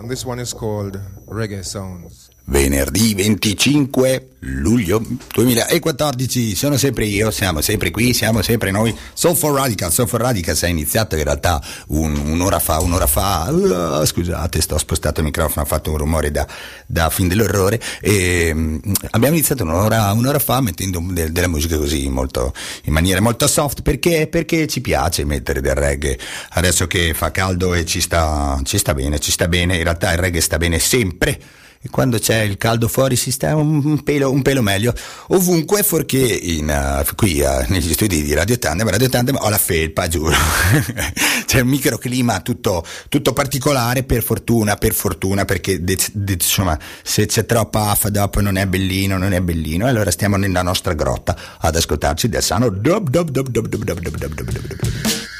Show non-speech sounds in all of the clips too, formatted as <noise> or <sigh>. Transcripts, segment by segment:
And this one is called Reggae Sounds. Venerdì 25 luglio 2014, sono sempre io, siamo sempre qui, siamo sempre noi. Soulful Radical, Soulful Radical è iniziato in realtà un, un'ora fa, un'ora fa, uh, scusate, sto spostato il microfono, ha fatto un rumore da, da fin dell'orrore. E, um, abbiamo iniziato un'ora, un'ora fa mettendo de, della musica così molto, in maniera molto soft perché, perché ci piace mettere del reggae. Adesso che fa caldo e ci sta, ci sta bene, ci sta bene, in realtà il reggae sta bene sempre e quando c'è il caldo fuori si sta un pelo, un pelo meglio ovunque fuorché in, uh, qui uh, negli studi di Radio Tandem Radio Tandem ho la felpa giuro c'è un microclima tutto, tutto, particolare per fortuna per fortuna perché de, de, insomma se c'è troppa affa dopo non è bellino non è bellino allora stiamo nella nostra grotta ad ascoltarci del sano dub dub dub dub dub dub dub dub dub dub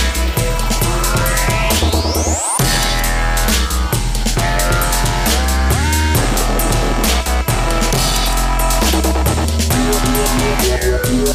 Thank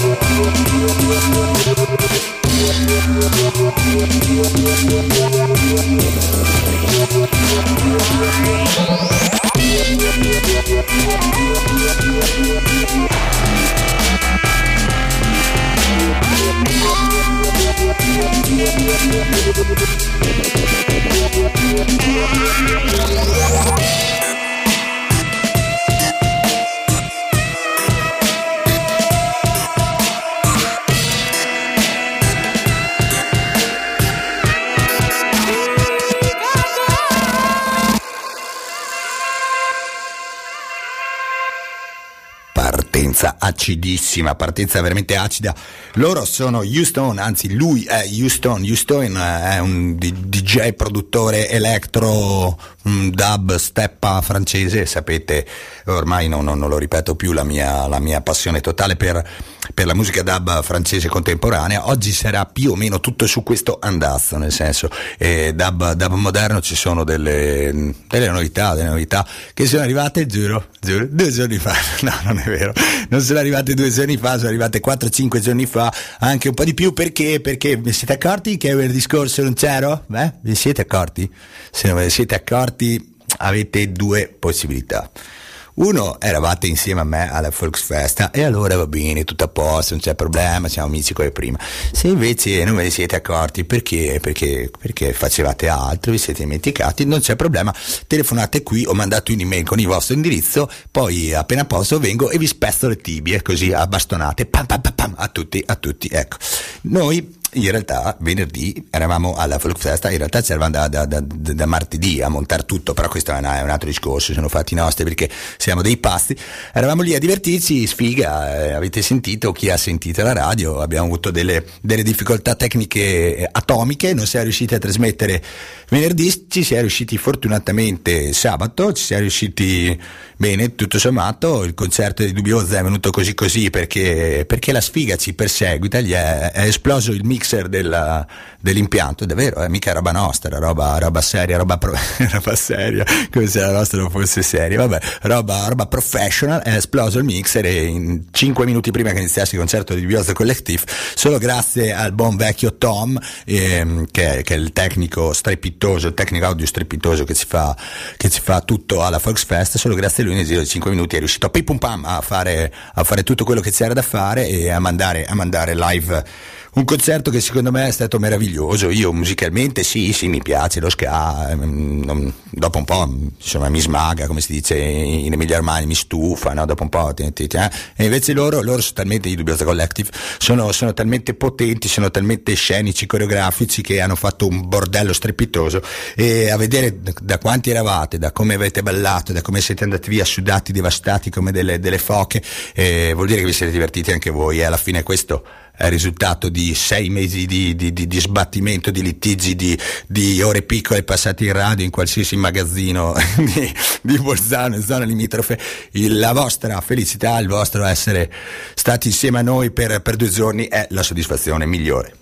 Thank you. Acidissima, partenza veramente acida. Loro sono Houston, anzi lui è Houston, Houston è un DJ produttore electro dub steppa francese, sapete, ormai non, non, non lo ripeto più la mia, la mia passione totale per, per, la musica dub francese contemporanea, oggi sarà più o meno tutto su questo andazzo, nel senso, eh, dub, dub, moderno ci sono delle, delle, novità, delle novità che sono arrivate, giuro, giuro, due giorni fa, <laughs> no non è vero, non sono arrivate due giorni fa, sono arrivate 4-5 giorni fa, anche un po' di più, perché? Perché vi siete accorti che il discorso non c'ero? Beh, vi siete accorti? Se non ve ne siete accorti avete due possibilità. Uno, eravate insieme a me alla Volksfesta e allora va bene, tutto a posto, non c'è problema, siamo amici come prima. Se invece non ve ne siete accorti perché, perché, perché facevate altro, vi siete dimenticati, non c'è problema, telefonate qui o mandate un'email con il vostro indirizzo, poi appena posso vengo e vi spesto le tibie così a bastonate, pam pam pam, pam a tutti, a tutti, ecco. Noi in realtà venerdì eravamo alla Volksfesta, in realtà c'eravamo da, da, da, da, martedì a montare tutto, però questo è, una, è un altro discorso, sono fatti nostri perché siamo dei pasti. Eravamo lì a divertirci, sfiga, eh, avete sentito, chi ha sentito la radio, abbiamo avuto delle, delle difficoltà tecniche eh, atomiche, non si è riusciti a trasmettere venerdì, ci si è riusciti fortunatamente sabato, ci si è riusciti bene, tutto sommato, il concerto di Dubiosa è venuto così così perché, perché la sfiga ci perseguita, gli è, è esploso il mixer della, dell'impianto, ed è vero, eh, mica roba nostra, roba, roba seria, roba, pro, <laughs> roba, seria, come se la nostra non fosse seria, vabbè, roba, roba professional, è esploso il mixer e in 5 minuti prima che iniziasse il concerto di Biosa Collective, solo grazie al buon vecchio Tom, ehm, che, che, è il tecnico strepitoso, il tecnico audio strepitoso che ci fa, che ci fa tutto alla Volksfest, solo grazie a lui nel giro di 5 minuti è riuscito a pim pum pam a fare, a fare tutto quello che c'era da fare e a mandare, a mandare live un concerto che secondo me è stato meraviglioso. Io musicalmente sì, sì, mi piace lo ska, ehm, dopo un po' insomma, mi smaga, come si dice in Emilia Armani, mi stufa, no? dopo un po'. Ti, ti, eh? E invece loro, loro sono talmente, i Dubiosa Collective, sono, sono talmente potenti, sono talmente scenici, coreografici che hanno fatto un bordello strepitoso. E a vedere da quanti eravate, da come avete ballato, da come siete andati via sudati, devastati come delle, delle foche, eh, vuol dire che vi siete divertiti anche voi e alla fine questo è risultato di sei mesi di, di, di, di sbattimento, di litigi, di, ore piccole passate in radio in qualsiasi magazzino <laughs> di, Bolzano e zona limitrofe. Il, la vostra felicità, il vostro essere stati insieme a noi per, per due giorni è la soddisfazione migliore.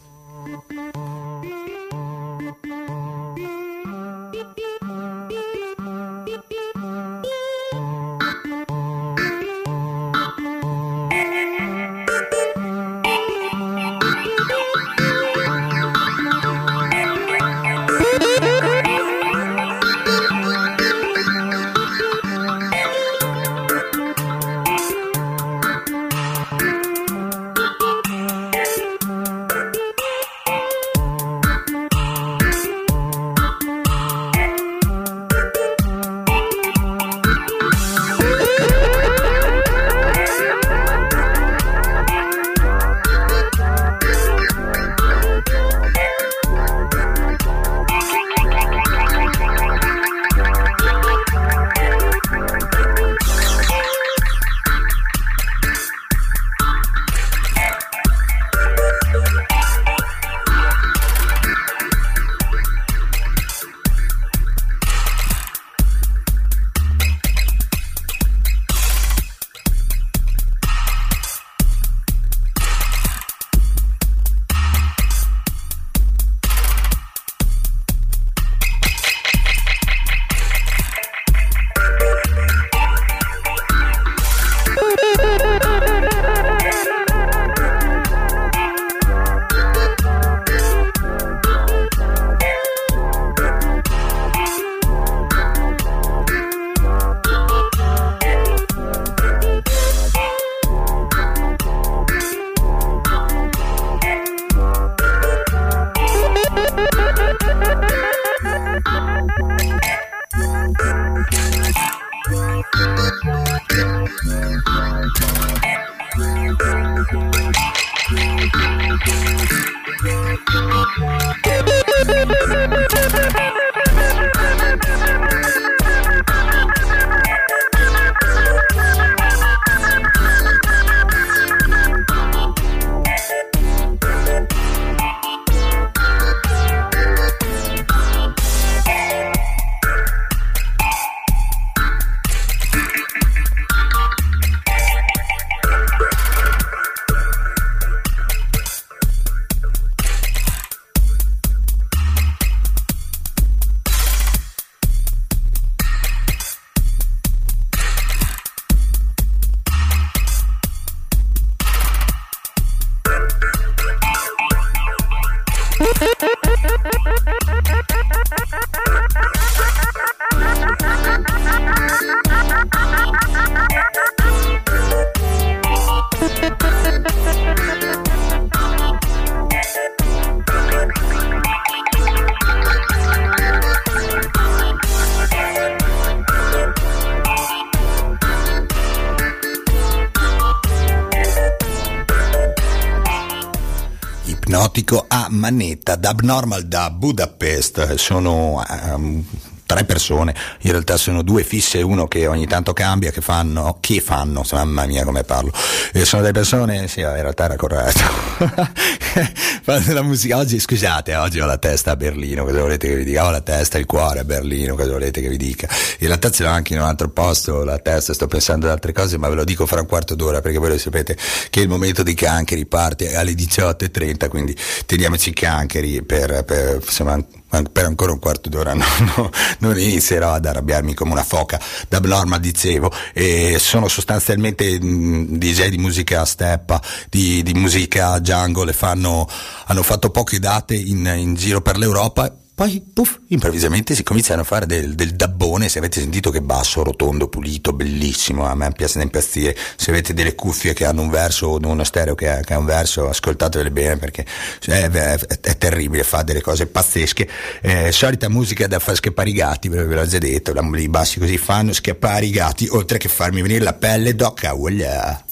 Abnormal da Budapest, sono um, tre persone, in realtà sono due fisse e uno che ogni tanto cambia, che fanno, che fanno, mamma mia come parlo, e sono delle persone, sì in realtà era corretto, <laughs> fanno la musica, oggi scusate, oggi ho la testa a Berlino, cosa volete che vi dica, ho la testa e il cuore a Berlino, cosa volete che vi dica, in realtà ce l'ho anche in un altro posto, la testa, sto pensando ad altre cose, ma ve lo dico fra un quarto d'ora, perché voi lo sapete che il momento dei cancheri parte alle 18.30, quindi teniamoci cancheri per, per insomma, per ancora un quarto d'ora <laughs> no, no, non inizierò ad arrabbiarmi come una foca. Da Norma dicevo e sono sostanzialmente DJ di musica steppa di, di musica jungle fanno, hanno fatto poche date in, in giro per l'Europa Poi, puff, improvvisamente si cominciano a fare del, del, dabbone, se avete sentito che basso, rotondo, pulito, bellissimo, a me piace da impazzire, se avete delle cuffie che hanno un verso o uno stereo che ha, che ha un verso, ascoltatevele bene perché è, è, è, terribile, fa delle cose pazzesche, eh, solita musica da far scappare i gatti, ve l'ho già detto, i bassi così fanno scappare i gatti, oltre che farmi venire la pelle d'occa, voilà.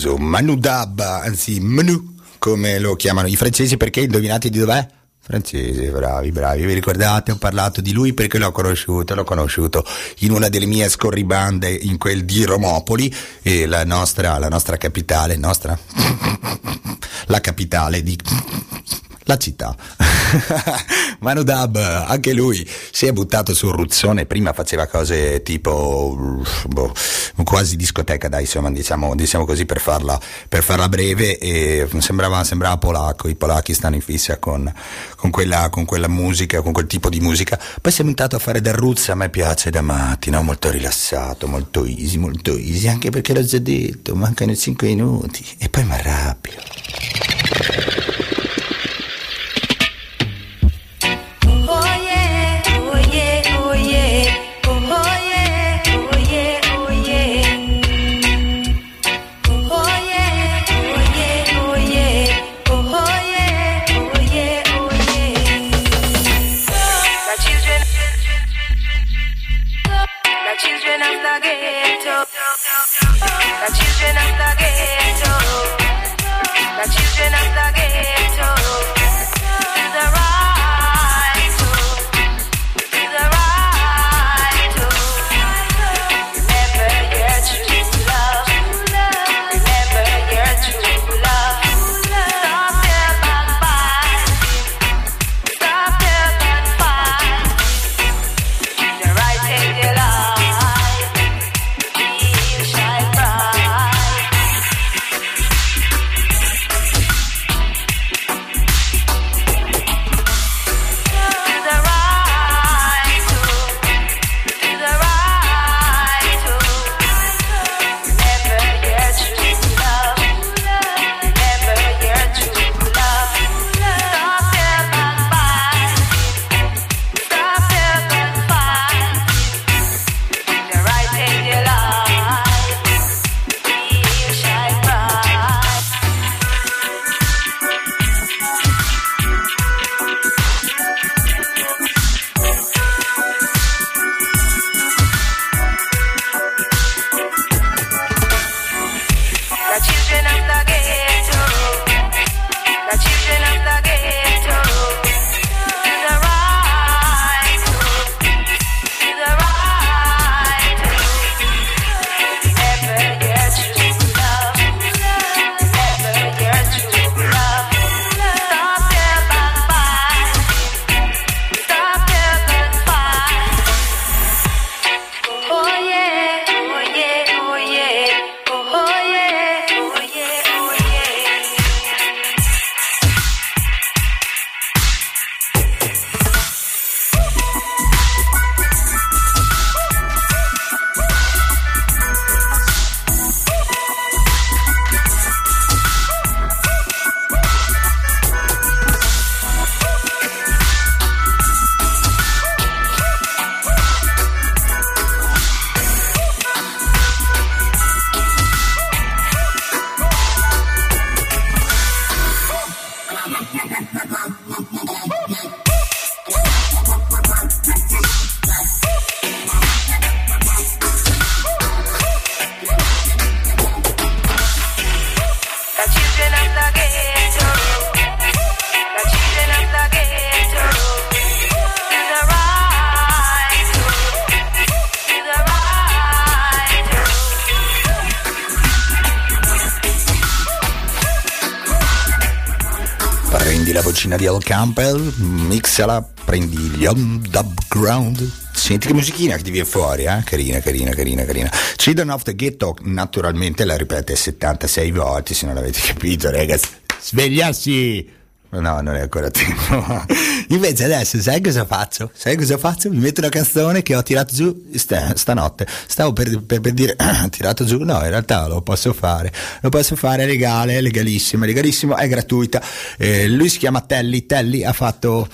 Delizioso, Manu Dab, anzi Manu, come lo chiamano i francesi, perché indovinate di dov'è? Francese, bravi, bravi. Vi ricordate? Ho parlato di lui perché l'ho conosciuto, l'ho conosciuto in una delle mie scorribande in quel di Romopoli, e la nostra, la nostra capitale, nostra, <laughs> la capitale di la città. <laughs> Manu Dab, anche lui si è buttato sul ruzzone, prima faceva cose tipo boh, quasi discoteca, dai, insomma, diciamo, diciamo così per farla, per farla, breve, e sembrava, sembrava polacco, i polacchi stanno in fissa con, con, quella, con, quella, musica, con quel tipo di musica. Poi si è buttato a fare del roots, a me piace da matti, no? molto rilassato, molto easy, molto easy, anche perché l'ho già detto, mancano 5 minuti e poi mi arrabbio. Vocina di Al Campbell, mixala, prendi gli underground. Senti che musichina che ti viene fuori, eh? Carina, carina, carina, carina. Children of the Ghetto, naturalmente la ripete 76 volte, se non l'avete capito, ragazzi. Svegliarsi! No, non è ancora tempo. <laughs> Invece adesso sai cosa faccio? Sai cosa faccio? Mi metto una canzone che ho tirato giù st- stanotte. Stavo per, per, per dire <clears throat> tirato giù. No, in realtà lo posso fare. Lo posso fare legale, legalissimo, legalissimo, è gratuita. Eh, lui si chiama Telly. Telly ha fatto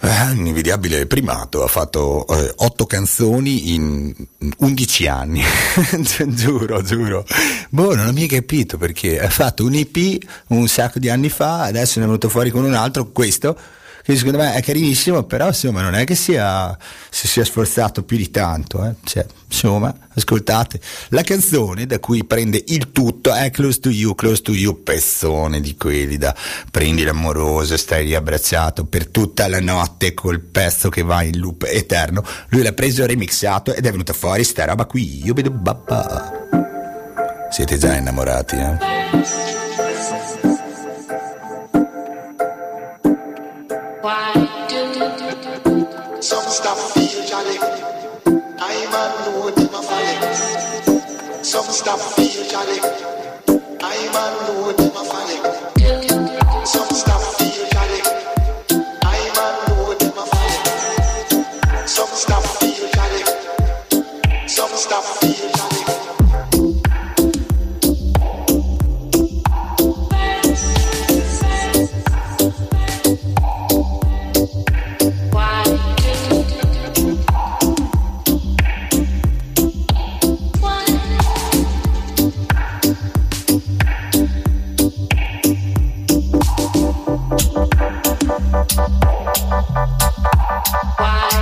eh, un invidiabile primato, ha fatto eh, otto canzoni in undici anni, <laughs> giuro, giuro. Boh, non ho mica capito perché. Ha fatto un EP un sacco di anni fa, adesso ne è venuto fuori con un altro, questo, che secondo me è carinissimo, però insomma non è che sia, si sia sforzato più di tanto, eh. cioè, insomma, ascoltate, la canzone da cui prende il tutto è Close to You, Close to You, pezzone di quelli da prendi l'amoroso, stai riabbracciato per tutta la notte col pezzo che va in loop eterno, lui l'ha preso remixato ed è venuta fuori sta roba qui, io vedo babba. Siete già innamorati, eh? Stop feel jolly. I'm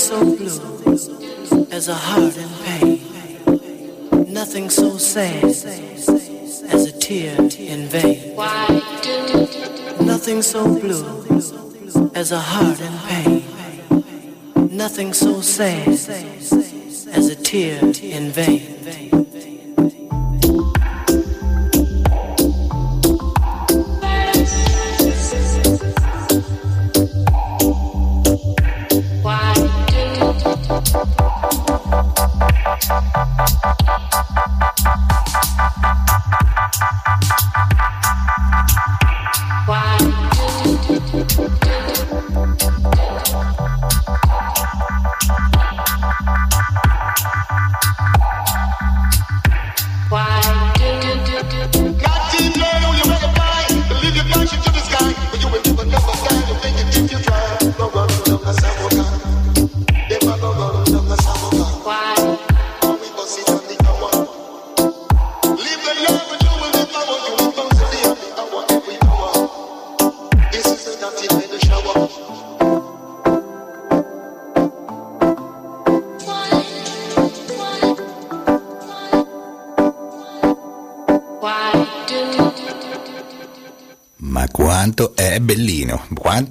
so blue as a heart in pain. Nothing so sad as a tear in vain. Nothing so blue as a heart in pain. Nothing so sad as a tear in vain.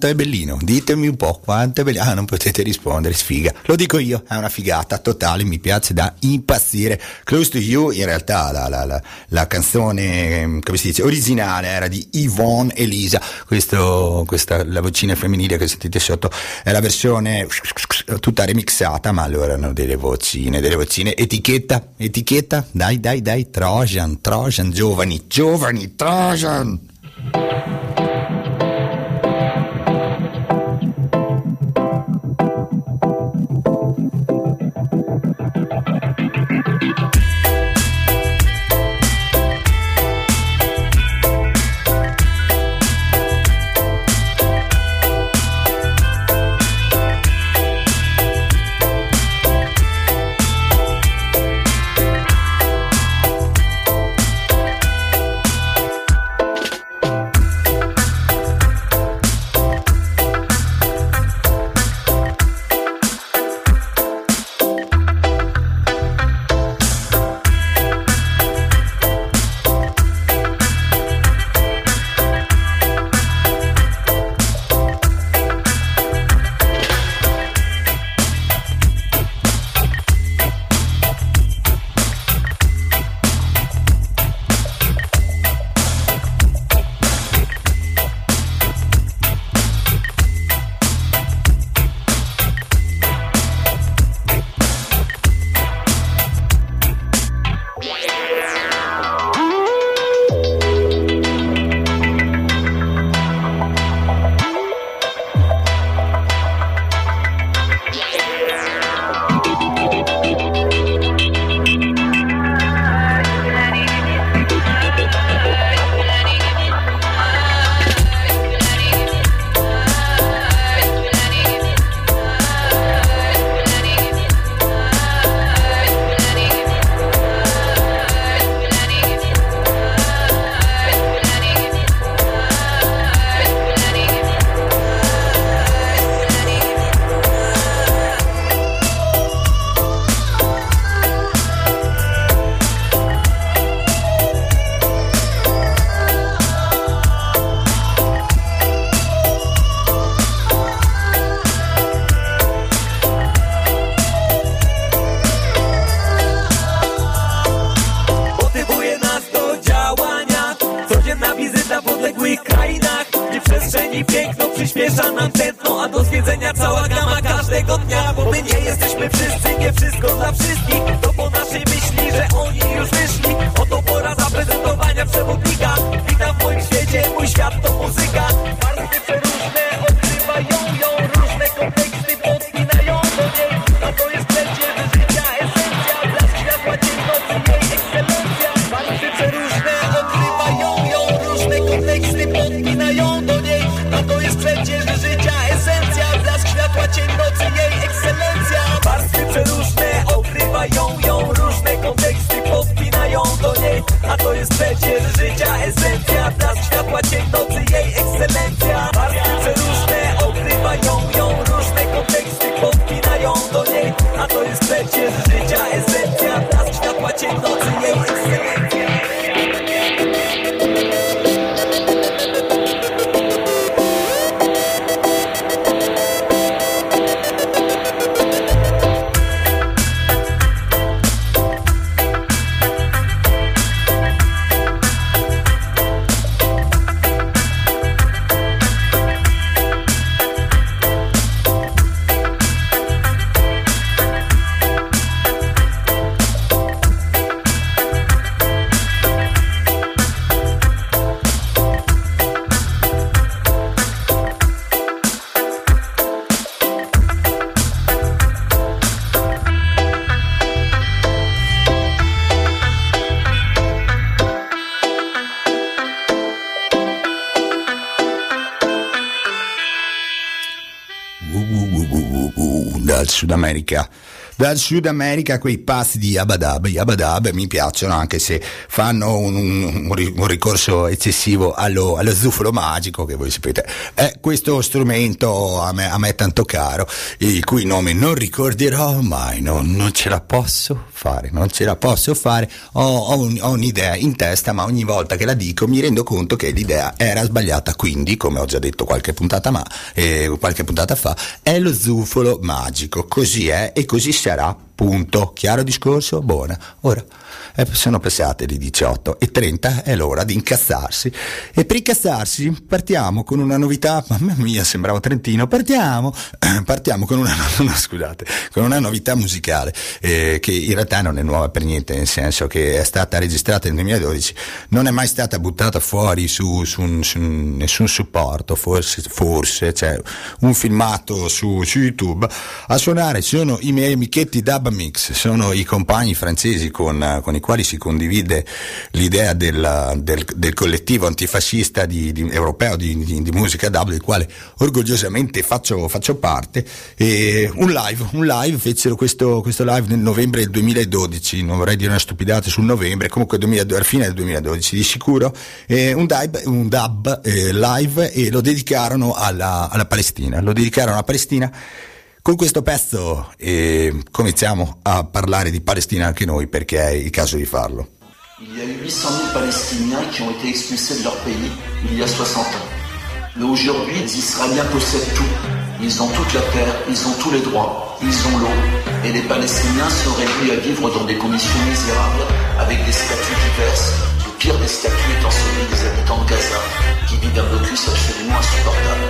È bellino, ditemi un po' quanto è bellino. Ah, non potete rispondere, sfiga. Lo dico io, è una figata totale, mi piace da impazzire. Close to You, in realtà la, la, la, la canzone, come si dice, originale era di Yvonne Elisa, Questo, questa, la vocina femminile che sentite sotto è la versione tutta remixata, ma allora hanno delle vocine, delle vocine. Etichetta, etichetta, dai, dai, dai, Trojan, Trojan, giovani, giovani, Trojan. Uh, dal Sud America. Quei passi di Yabadab, Yabadab mi piacciono anche se fanno un, un- un ri- un ricorso eccessivo allo, allo zufolo magico che voi sapete. È questo strumento a me, a me tanto caro, il cui nome non ricorderò mai, no, non ce la posso fare, non ce la posso fare, ho, ho un- ho un'idea in testa ma ogni volta che la dico mi rendo conto che l'idea era sbagliata, quindi come ho già detto qualche puntata, ma, eh, qualche puntata fa, è lo zufolo magico, così è e così sarà, punto. Chiaro discorso? Buona. Ora, eh, sono passate le 18 e 30, è l'ora di incazzarsi. E per incazzarsi partiamo con una novità, mamma mia, sembrava Trentino, partiamo, <clears throat> partiamo con una, <laughs> no, scusate, con una novità musicale eh, che in realtà non è nuova per niente, nel senso che è stata registrata nel 2012, non è mai stata buttata fuori su, su un- su un- nessun supporto, forse, forse c'è un filmato su, su YouTube. A suonare sono i miei amichetti Mix, sono i compagni francesi con, eh, con i quali si condivide l'idea del, del- del collettivo antifascista di- di- europeo di, di- musica dub, del quale orgogliosamente faccio, faccio parte. E un live, un live, fecero questo, questo live nel novembre del 2012, non vorrei dire una stupidata sul novembre, comunque 2002, alla fine del 2012 di sicuro, e un, dub, un dub eh, live e lo dedicarono alla, alla Palestina, lo dedicarono alla Palestina. Con questo pezzo eh, cominciamo a parlare di Palestina anche noi perché è il caso di farlo. Il y a eu 800 000 Palestiniens qui ont été expulsés de leur pays il y a 60 ans. Mais aujourd'hui, les Israéliens possèdent tout. Ils ont toute la terre, ils ont tous les droits, ils ont l'eau. Et les Palestiniens sont réduits à vivre dans des conditions misérables, avec des statuts diverses, le pire des statuts étant celui des habitants de Gaza, qui vivent un blocus absolument insupportable.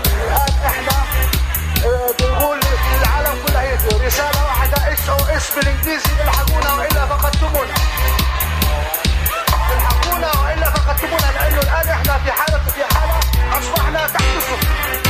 رسالة واحدة اس أو إس بالإنجليزي الحقونا وإلا فقدتمونا الحقونا وإلا فقدتمونا لأنه الآن إحنا في حالة في حالة أصبحنا تحت الصفر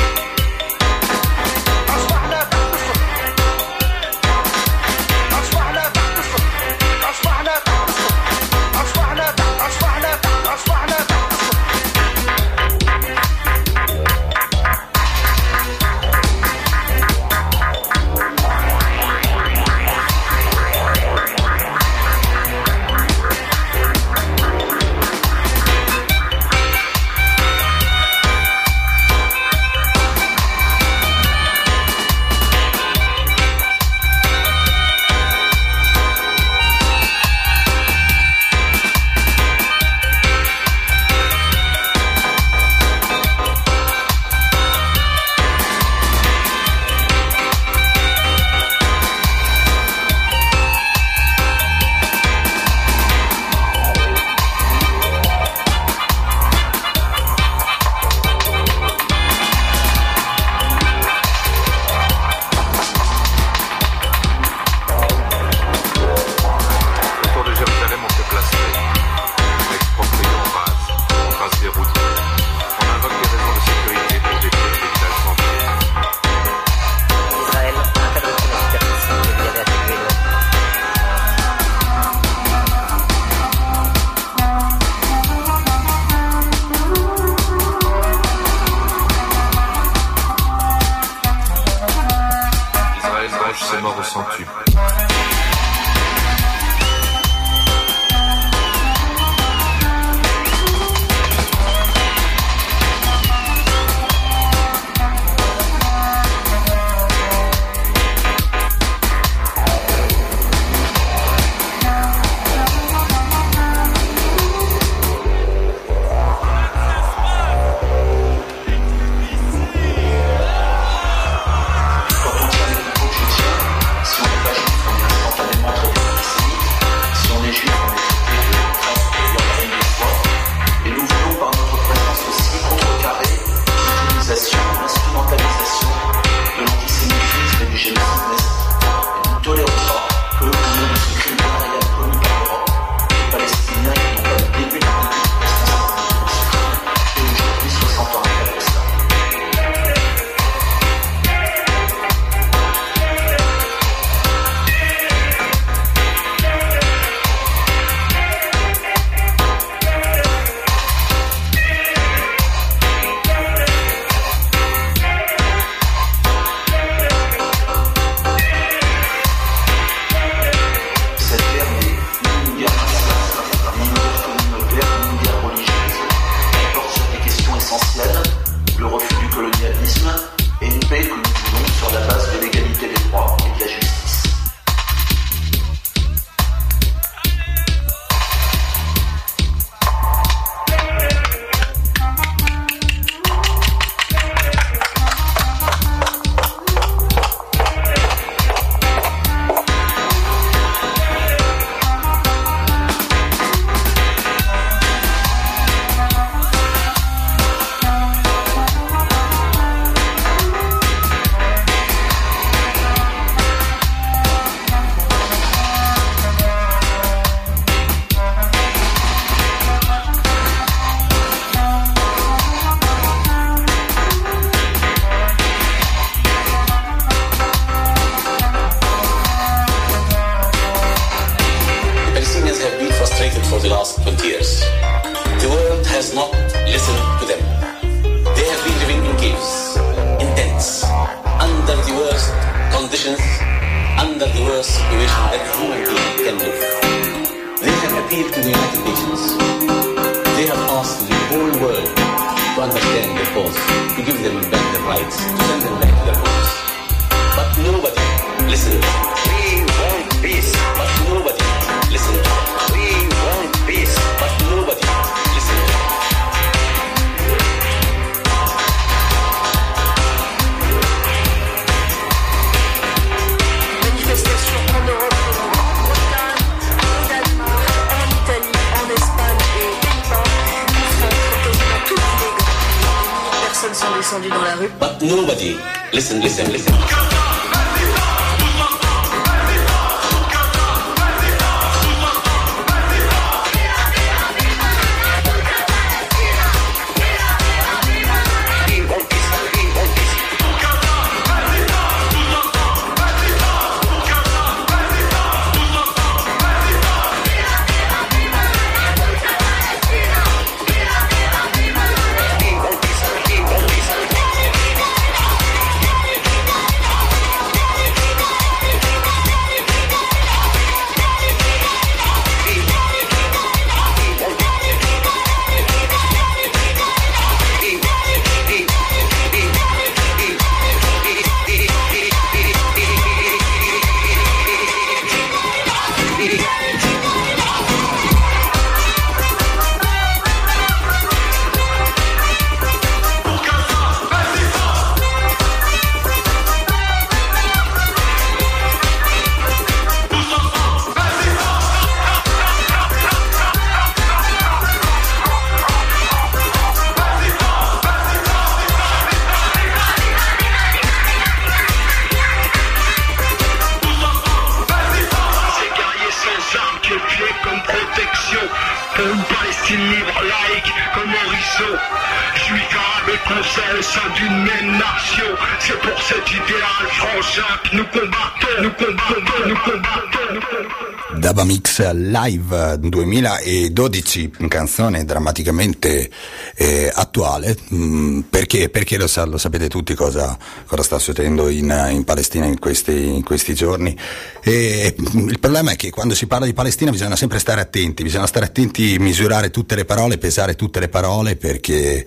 Daba Mix Live 2012, canzone drammaticamente eh, attuale, mm, perché, perché lo, sa, lo, sapete tutti cosa, cosa sta succedendo in, in Palestina in questi, in questi giorni. E, il problema è che quando si parla di Palestina bisogna sempre stare attenti, bisogna stare attenti, misurare tutte le parole, pesare tutte le parole perché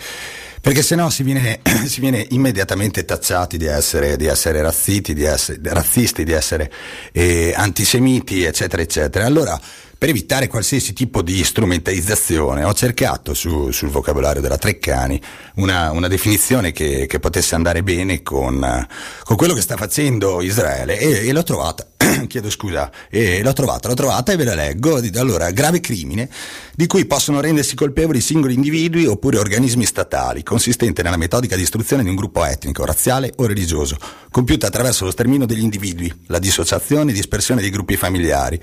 perché se no si viene, <clears throat> si viene immediatamente tacciati di essere, di essere razzisti, di essere, razzisti, di essere eh, antisemiti, eccetera, eccetera. Allora, per evitare qualsiasi tipo di strumentalizzazione ho cercato su, sul vocabolario della Treccani una, una definizione che, che, potesse andare bene con, con, quello che sta facendo Israele e, e l'ho trovata, <clears throat> chiedo scusa, e l'ho trovata, l'ho trovata e ve la leggo. Allora, grave crimine di cui possono rendersi colpevoli singoli individui oppure organismi statali, consistente nella metodica di istruzione di un gruppo etnico, razziale o religioso, compiuta attraverso lo sterminio degli individui, la dissociazione e dispersione dei gruppi familiari,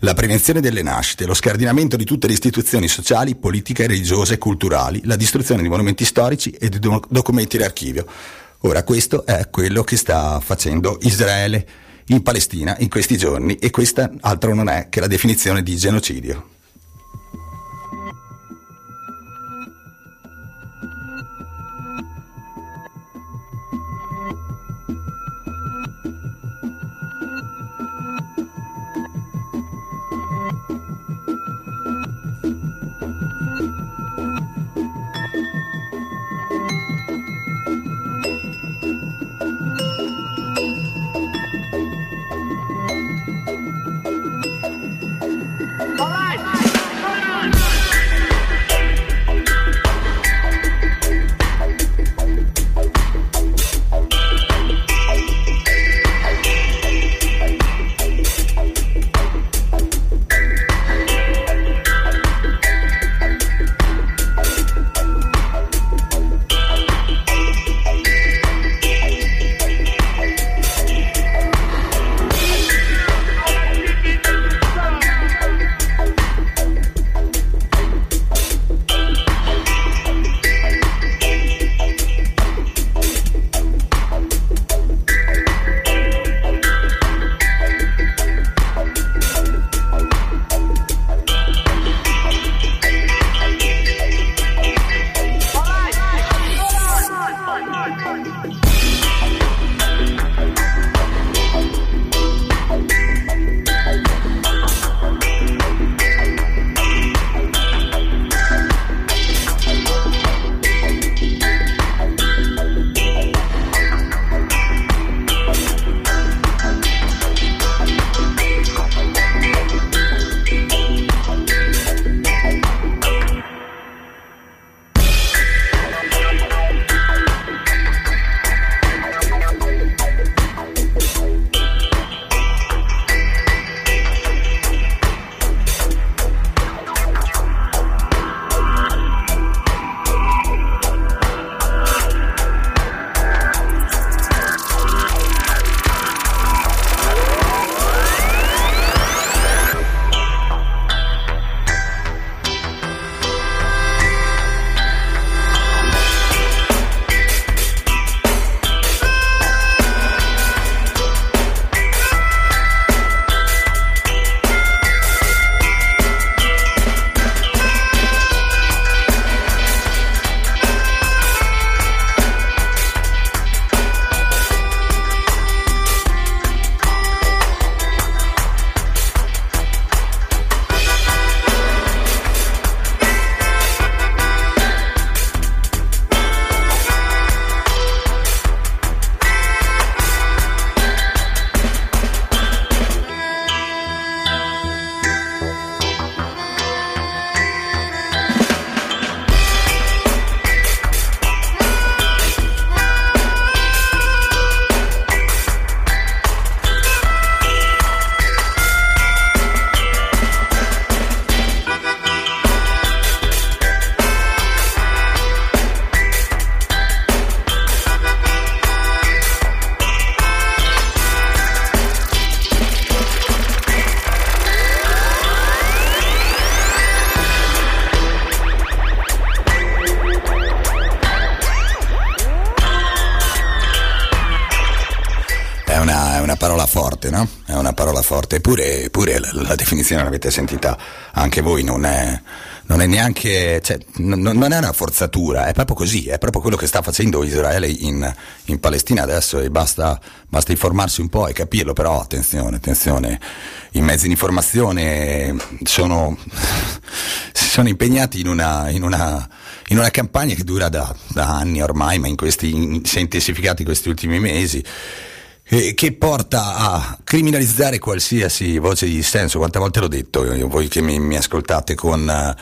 la prevenzione delle nascite, lo scardinamento di tutte le istituzioni sociali, politiche, religiose e culturali, la distruzione di monumenti storici e di do- documenti d'archivio. Ora questo è quello che sta facendo Israele in Palestina in questi giorni e questa altro non è che la definizione di genocidio. La, definizione l'avete sentita anche voi, non è, non è neanche, cioè, n- non è una forzatura, è proprio così, è proprio quello che sta facendo Israele in, in Palestina adesso e basta, basta informarsi un po' e capirlo, però attenzione, attenzione, i mezzi di informazione sono, <laughs> sono impegnati in una, in, una, in una, campagna che dura da, da anni ormai, ma in questi, in, si è intensificata in questi ultimi mesi eh, che porta a criminalizzare qualsiasi voce di dissenso. Quante volte l'ho detto, voi che mi, mi ascoltate con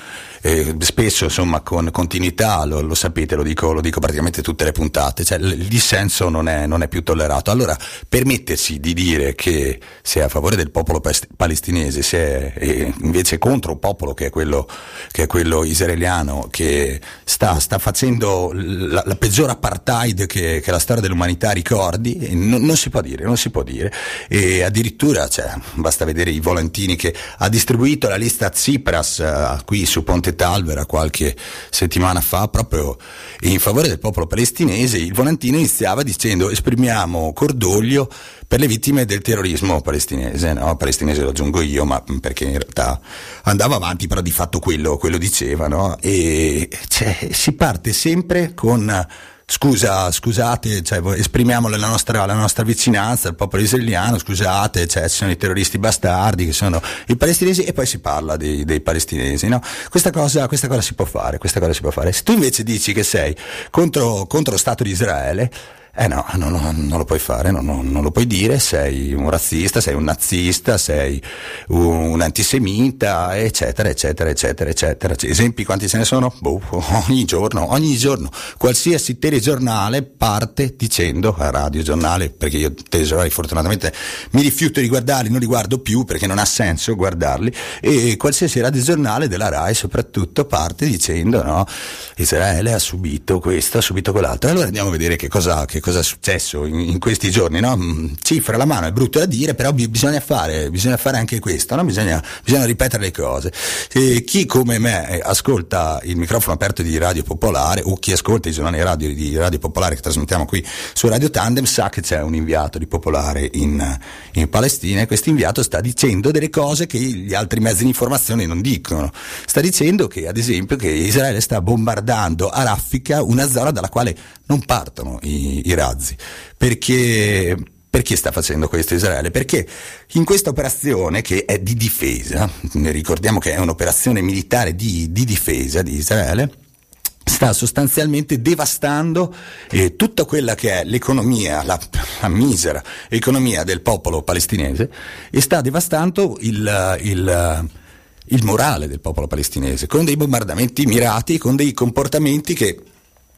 eh, spesso insomma con continuità, lo, lo sapete, lo dico, lo dico, praticamente tutte le puntate, cioè il dissenso non è, non è, più tollerato. Allora permettersi di dire che se è a favore del popolo palestinese, se è eh, invece contro un popolo che è quello, che è quello israeliano, che sta, sta facendo la, la, peggior apartheid che, che, la storia dell'umanità ricordi, non, non, si può dire, non si può dire. E addirittura, cioè, basta vedere i volantini che ha distribuito la lista Tsipras uh, qui su Ponte Talvera qualche settimana fa, proprio in favore del popolo palestinese, il volantino iniziava dicendo esprimiamo cordoglio per le vittime del terrorismo palestinese, no? palestinese lo aggiungo io, ma perché in realtà andava avanti, però di fatto quello, quello diceva, no? e cioè, si parte sempre con scusa, scusate, cioè, esprimiamo la nostra, la nostra, vicinanza al popolo israeliano, scusate, cioè, ci sono i terroristi bastardi che sono i palestinesi e poi si parla dei, dei palestinesi, no? Questa cosa, questa cosa si può fare, questa cosa si può fare. Se tu invece dici che sei contro, contro lo Stato di Israele, eh no, non, non, non lo puoi fare, non, non, lo puoi dire, sei un razzista, sei un nazista, sei un, antisemita, eccetera, eccetera, eccetera, eccetera. Esempi quanti ce ne sono? Boh, <laughs> ogni giorno, ogni giorno. Qualsiasi telegiornale parte dicendo, radio, giornale, perché io telegiornali fortunatamente mi rifiuto di guardarli, non li guardo più perché non ha senso guardarli, e qualsiasi radiogiornale della RAI soprattutto parte dicendo, no, Israele ha subito questo, ha subito quell'altro. E allora andiamo a vedere che cosa, che cosa è successo in, in, questi giorni, no? Mm, cifra la mano, è brutto da dire, però b- bisogna fare, bisogna fare anche questo, no? bisogna, bisogna, ripetere le cose. E chi come me eh, ascolta il microfono aperto di Radio Popolare o chi ascolta i giornali radio di Radio Popolare che trasmettiamo qui su Radio Tandem sa che c'è un inviato di Popolare in, in Palestina e questo inviato sta dicendo delle cose che gli altri mezzi di informazione non dicono. Sta dicendo che, ad esempio, che Israele sta bombardando a raffica una zona dalla quale non partono i, i razzi, perché perché sta facendo questo Israele? Perché in questa operazione che è di difesa, ricordiamo che è un'operazione militare di, di difesa di Israele, sta sostanzialmente devastando eh, tutta quella che è l'economia, la, la, misera economia del popolo palestinese e sta devastando il, il, il morale del popolo palestinese con dei bombardamenti mirati, con dei comportamenti che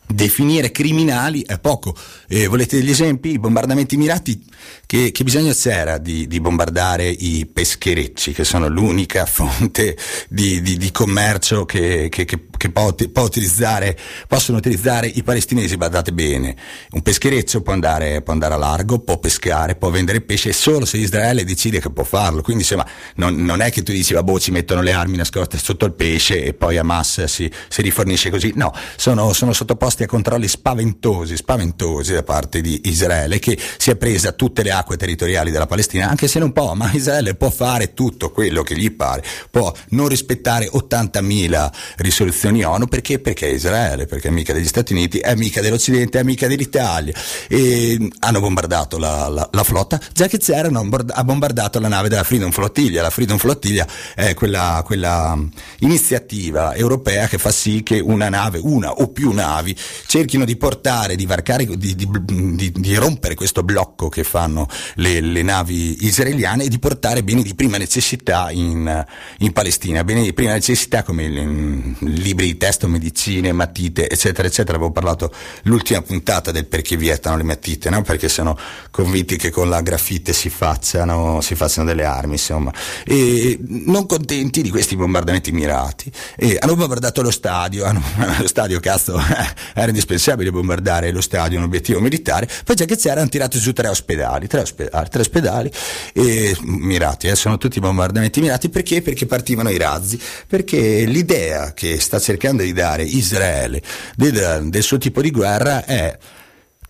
definire criminali è poco. Eh, volete degli esempi? I bombardamenti mirati, che, che bisogno c'era di, di, bombardare i pescherecci, che sono l'unica <laughs> fonte di, di, di commercio che, che, che, può, può utilizzare, possono utilizzare i palestinesi, badate bene. Un peschereccio può andare, può andare a largo, può pescare, può vendere pesce solo se Israele decide che può farlo. Quindi insomma non, non è che tu dici, vabbè, ci mettono le armi nascoste sotto il pesce e poi Hamas si, si rifornisce così. No, sono, sono sottoposti sottoposti a controlli spaventosi, spaventosi da parte di Israele che si è presa tutte le acque territoriali della Palestina, anche se non può, ma Israele può fare tutto quello che gli pare, può non rispettare 80.000 risoluzioni ONU perché? Perché è Israele, perché è amica degli Stati Uniti, è amica dell'Occidente, è amica dell'Italia. E hanno bombardato la, la, la flotta, già che c'erano, ha bombardato la nave della Freedom Flottiglia, la Freedom Flottiglia è quella, quella iniziativa europea che fa sì che una nave, una o più navi cerchino di portare, di varcare, di, di, di, rompere questo blocco che fanno le, le, navi israeliane e di portare beni di prima necessità in, in Palestina, beni di prima necessità come le, libri di testo, medicine, matite, eccetera, eccetera. Avevo parlato l'ultima puntata del perché vietano le matite, no? perché sono convinti che con la grafite si facciano, si facciano delle armi, insomma. E non contenti di questi bombardamenti mirati, e hanno bombardato lo stadio, hanno, <laughs> lo stadio cazzo era indispensabile bombardare lo stadio, un obiettivo militare, poi già che c'era hanno tirato su tre ospedali, tre ospedali, tre ospedali e, mirati, eh, sono tutti bombardamenti mirati perché? Perché partivano i razzi, perché l'idea che sta cercando di dare Israele del, del suo tipo di guerra è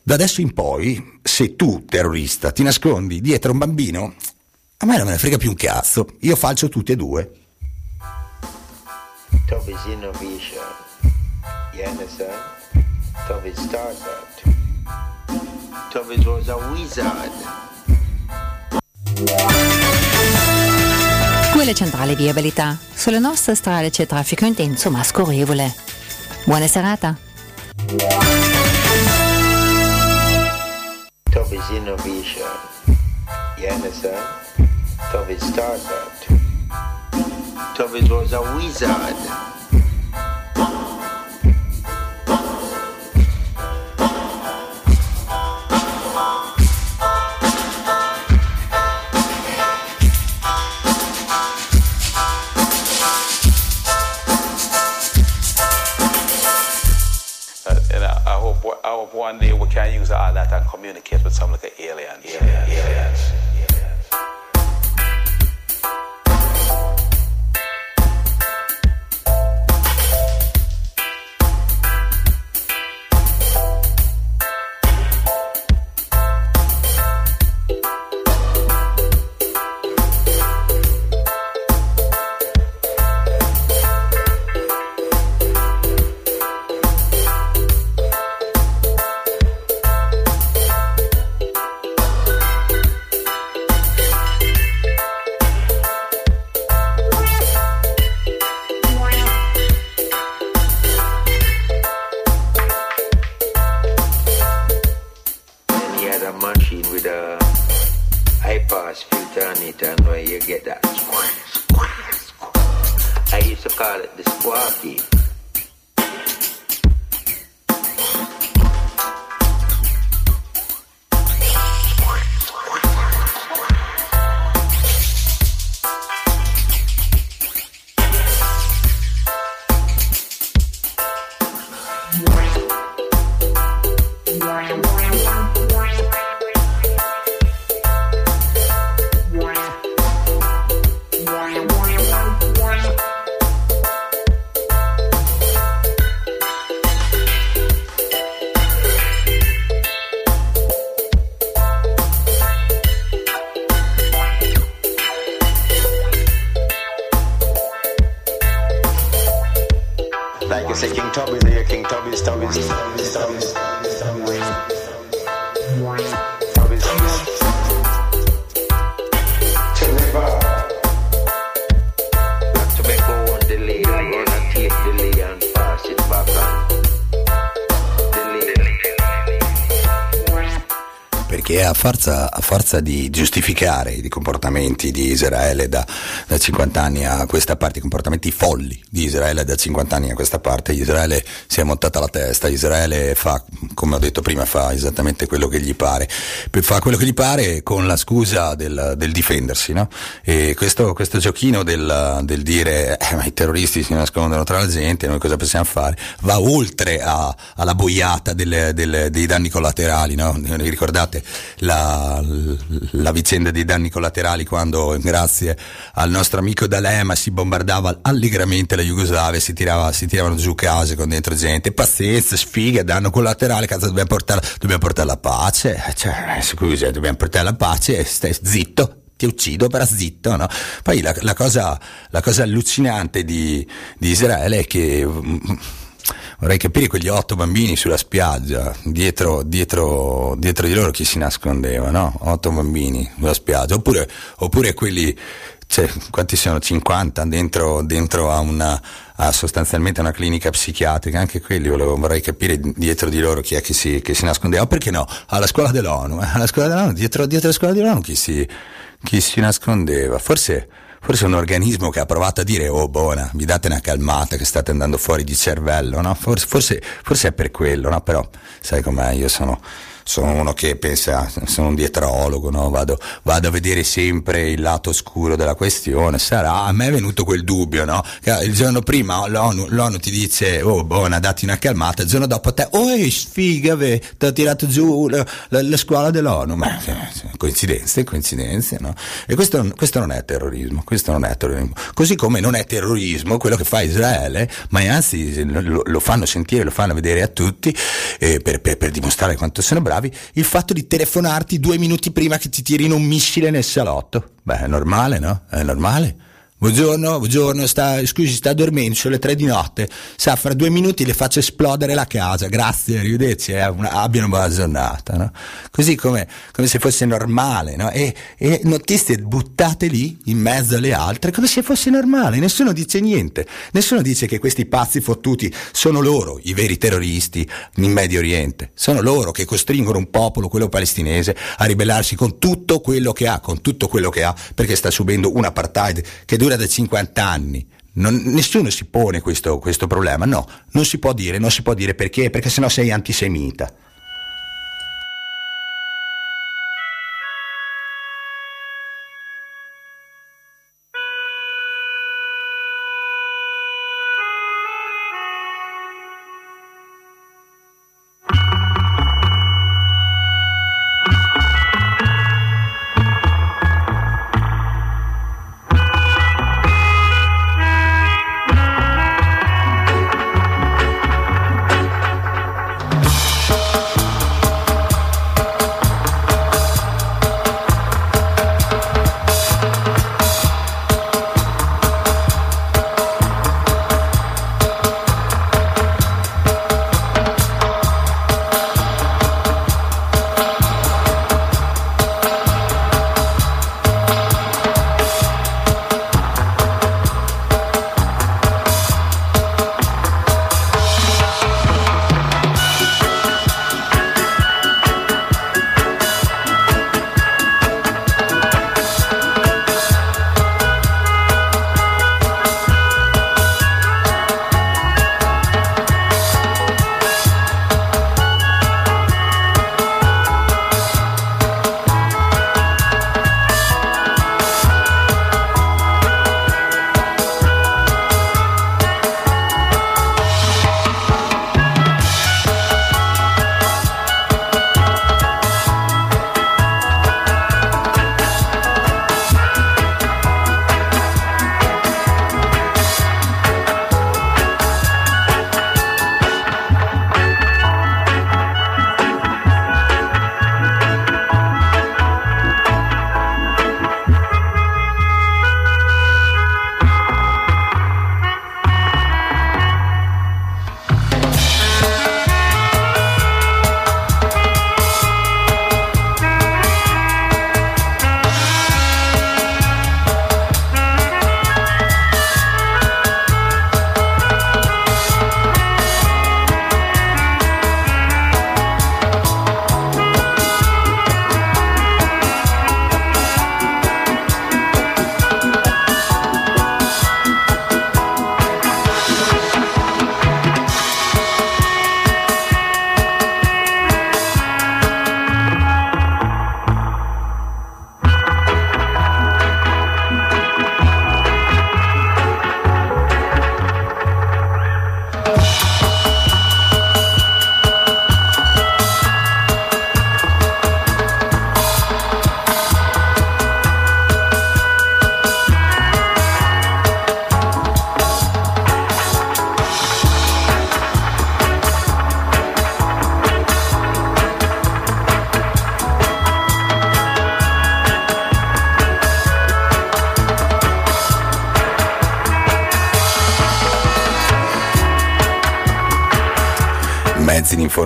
Da adesso in poi, se tu, terrorista, ti nascondi dietro un bambino, a me non me ne frega più un cazzo. Io falcio tutti e due. Toby's innovation. You understand? Toby started. Toby was a wizard. Quelle centrali viabilità. Sulle nostre strade c'è traffico intenso ma scorrevole. Buona serata. Toby's innovation. You understand? Toby started. Toby was a wizard. Hope one day we can use all that and communicate with some like an alien. Aliens. aliens. Forza, a forza di giustificare i comportamenti di Israele da, da 50 anni a questa parte, i comportamenti folli di Israele da 50 anni a questa parte, Israele si è montata la testa, Israele fa, come ho detto prima, fa esattamente quello che gli pare, fa quello che gli pare con la scusa del, del difendersi, no? E questo, questo giochino del, del dire eh, ma i terroristi si nascondono tra la gente, noi cosa possiamo fare? Va oltre a- alla boiata delle- delle- dei danni collaterali, no? Ricordate la, la vicenda dei danni collaterali quando grazie al nostro amico D'Alema si bombardava allegramente la Jugoslavia, si, tirava, si tiravano giù case con dentro gente, pazienza, sfiga, danno collaterale, cazzo dobbiamo portare, dobbiamo portare la pace, cioè, scusa, dobbiamo portare la pace e stai zitto, ti uccido però zitto, no? Poi la, la cosa, la cosa allucinante di, di Israele è che mm, vorrei capire quegli otto bambini sulla spiaggia, dietro, dietro, dietro di loro chi si nascondeva, no? Otto bambini sulla spiaggia, oppure, oppure quelli, cioè, quanti sono? 50 dentro, dentro a una, a sostanzialmente una clinica psichiatrica, anche quelli volevo, vorrei capire dietro di loro chi è che si, che si nascondeva, o perché no? Alla scuola dell'ONU, eh? alla scuola dell'ONU, dietro, dietro alla scuola dell'ONU chi si, chi si nascondeva? Forse, forse un organismo che ha provato a dire oh buona, vi date una calmata che state andando fuori di cervello, no? Forse, forse, forse è per quello, no? Però sai com'è, io sono, sono uno che pensa, sono un dietrologo, no? vado, vado, a vedere sempre il lato oscuro della questione. Sarà, a me è venuto quel dubbio, no? Che il giorno prima l'ONU, l'ONU ti dice, oh, buona, dati una calmata, il giorno dopo te, oh, sfiga, ti ho tirato giù la, la, la, scuola dell'ONU. Ma coincidenze, coincidenze, no? E questo, questo non è terrorismo, questo non è terrorismo. Così come non è terrorismo quello che fa Israele, ma anzi lo, lo fanno sentire, lo fanno vedere a tutti eh, per, per, per dimostrare quanto sono bravi tolleраvi il fatto di telefonarti due minuti prima che ti tirino un missile nel salotto. Beh, è normale, no? È normale. Buongiorno, buongiorno, sta, scusi, sta dormendo, sono le tre di notte. Sa, fra due minuti le faccio esplodere la casa. Grazie, arrivederci, eh, una, abbia una buona giornata. No? Così come, come, se fosse normale, no? E, e, notizie buttate lì in mezzo alle altre, come se fosse normale. Nessuno dice niente. Nessuno dice che questi pazzi fottuti sono loro i veri terroristi in Medio Oriente. Sono loro che costringono un popolo, quello palestinese, a ribellarsi con tutto quello che ha, con tutto quello che ha, perché sta subendo un apartheid che dura da 50 anni. Non, nessuno si pone questo, questo problema, no, non si può dire, non si può dire perché, perché sennò sei antisemita.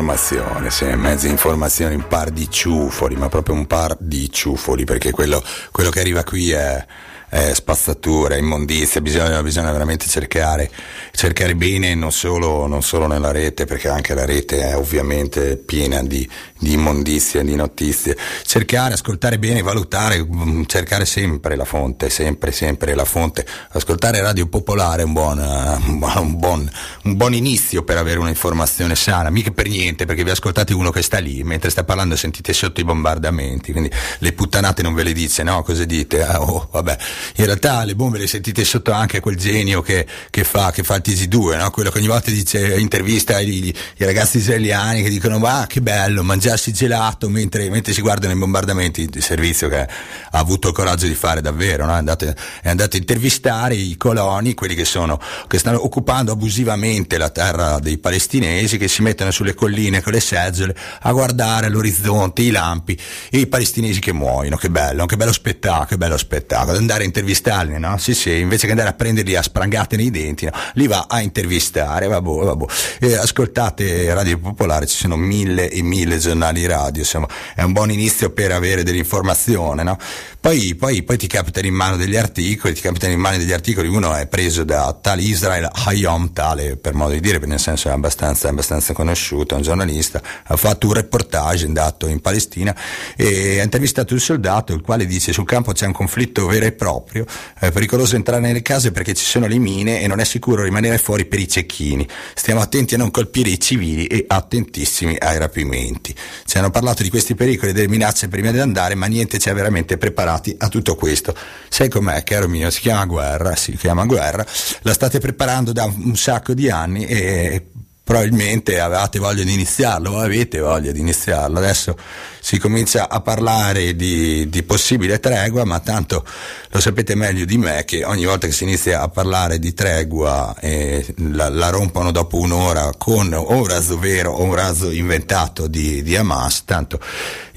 Informazione, sì, mezzi di informazione, un par di ciufoli, ma proprio un par di ciufoli, perché quello, quello che arriva qui è, è spazzatura, immondizia, bisogna, bisogna veramente cercare, cercare bene non solo, non solo, nella rete, perché anche la rete è ovviamente piena di, di immondizia, di notizie, cercare, ascoltare bene, valutare, mm, cercare sempre la fonte, sempre, sempre la fonte, ascoltare Radio Popolare è un buon, un buon, un buon inizio per avere un'informazione sana, mica per niente, perché vi ascoltate uno che sta lì, mentre sta parlando sentite sotto i bombardamenti, quindi le puttanate non ve le dice, no? Cosa dite? Ah, oh, vabbè In realtà le bombe le sentite sotto anche quel genio che, che fa, che fa il TG2, no? quello che ogni volta dice, intervista i, i ragazzi israeliani che dicono ma che bello mangiarsi gelato mentre, mentre si guardano i bombardamenti, il servizio che ha avuto il coraggio di fare davvero, no? è, andato, è, andato, a intervistare i coloni, quelli che, sono, che stanno occupando abusivamente la terra dei palestinesi, che si mettono sulle colline con le seggiole a guardare l'orizzonte, i lampi e i palestinesi che muoiono, che bello, che bello spettacolo, che bello spettacolo, andare a intervistarli, no? Sì, sì, invece che andare a prenderli a sprangate nei denti, no? Li va a intervistare, vabbè, vabbè. E ascoltate Radio Popolare, ci sono mille e mille giornali radio, insomma, è un buon inizio per avere dell'informazione, no? Poi, poi, poi ti capitano in mano degli articoli, ti capitano in mano degli articoli, uno è preso da tale Israel Hayom, tale per modo di dire, nel senso è abbastanza, abbastanza conosciuto, è un giornalista, ha fatto un reportage andato in Palestina e ha intervistato il soldato, il quale dice sul campo c'è un conflitto vero e proprio, è pericoloso entrare nelle case perché ci sono le mine e non è sicuro rimanere fuori per i cecchini. Stiamo attenti a non colpire i civili e attentissimi ai rapimenti. Ci hanno parlato di questi pericoli e delle minacce prima di andare, ma niente ci ha veramente preparati a tutto questo. Sai com'è, caro mio? Si chiama guerra, si chiama guerra. La state preparando da un sacco di anni e probabilmente avevate voglia di iniziarlo avete voglia di iniziarlo. Adesso si comincia a parlare di, di, possibile tregua, ma tanto lo sapete meglio di me che ogni volta che si inizia a parlare di tregua eh, la, la, rompono dopo un'ora con o un razzo vero o un razzo inventato di, di Hamas, tanto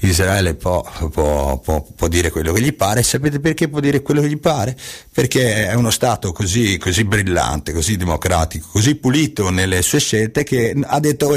Israele può, può, può, può, dire quello che gli pare. Sapete perché può dire quello che gli pare? Perché è uno Stato così, così brillante, così democratico, così pulito nelle sue scelte che ha detto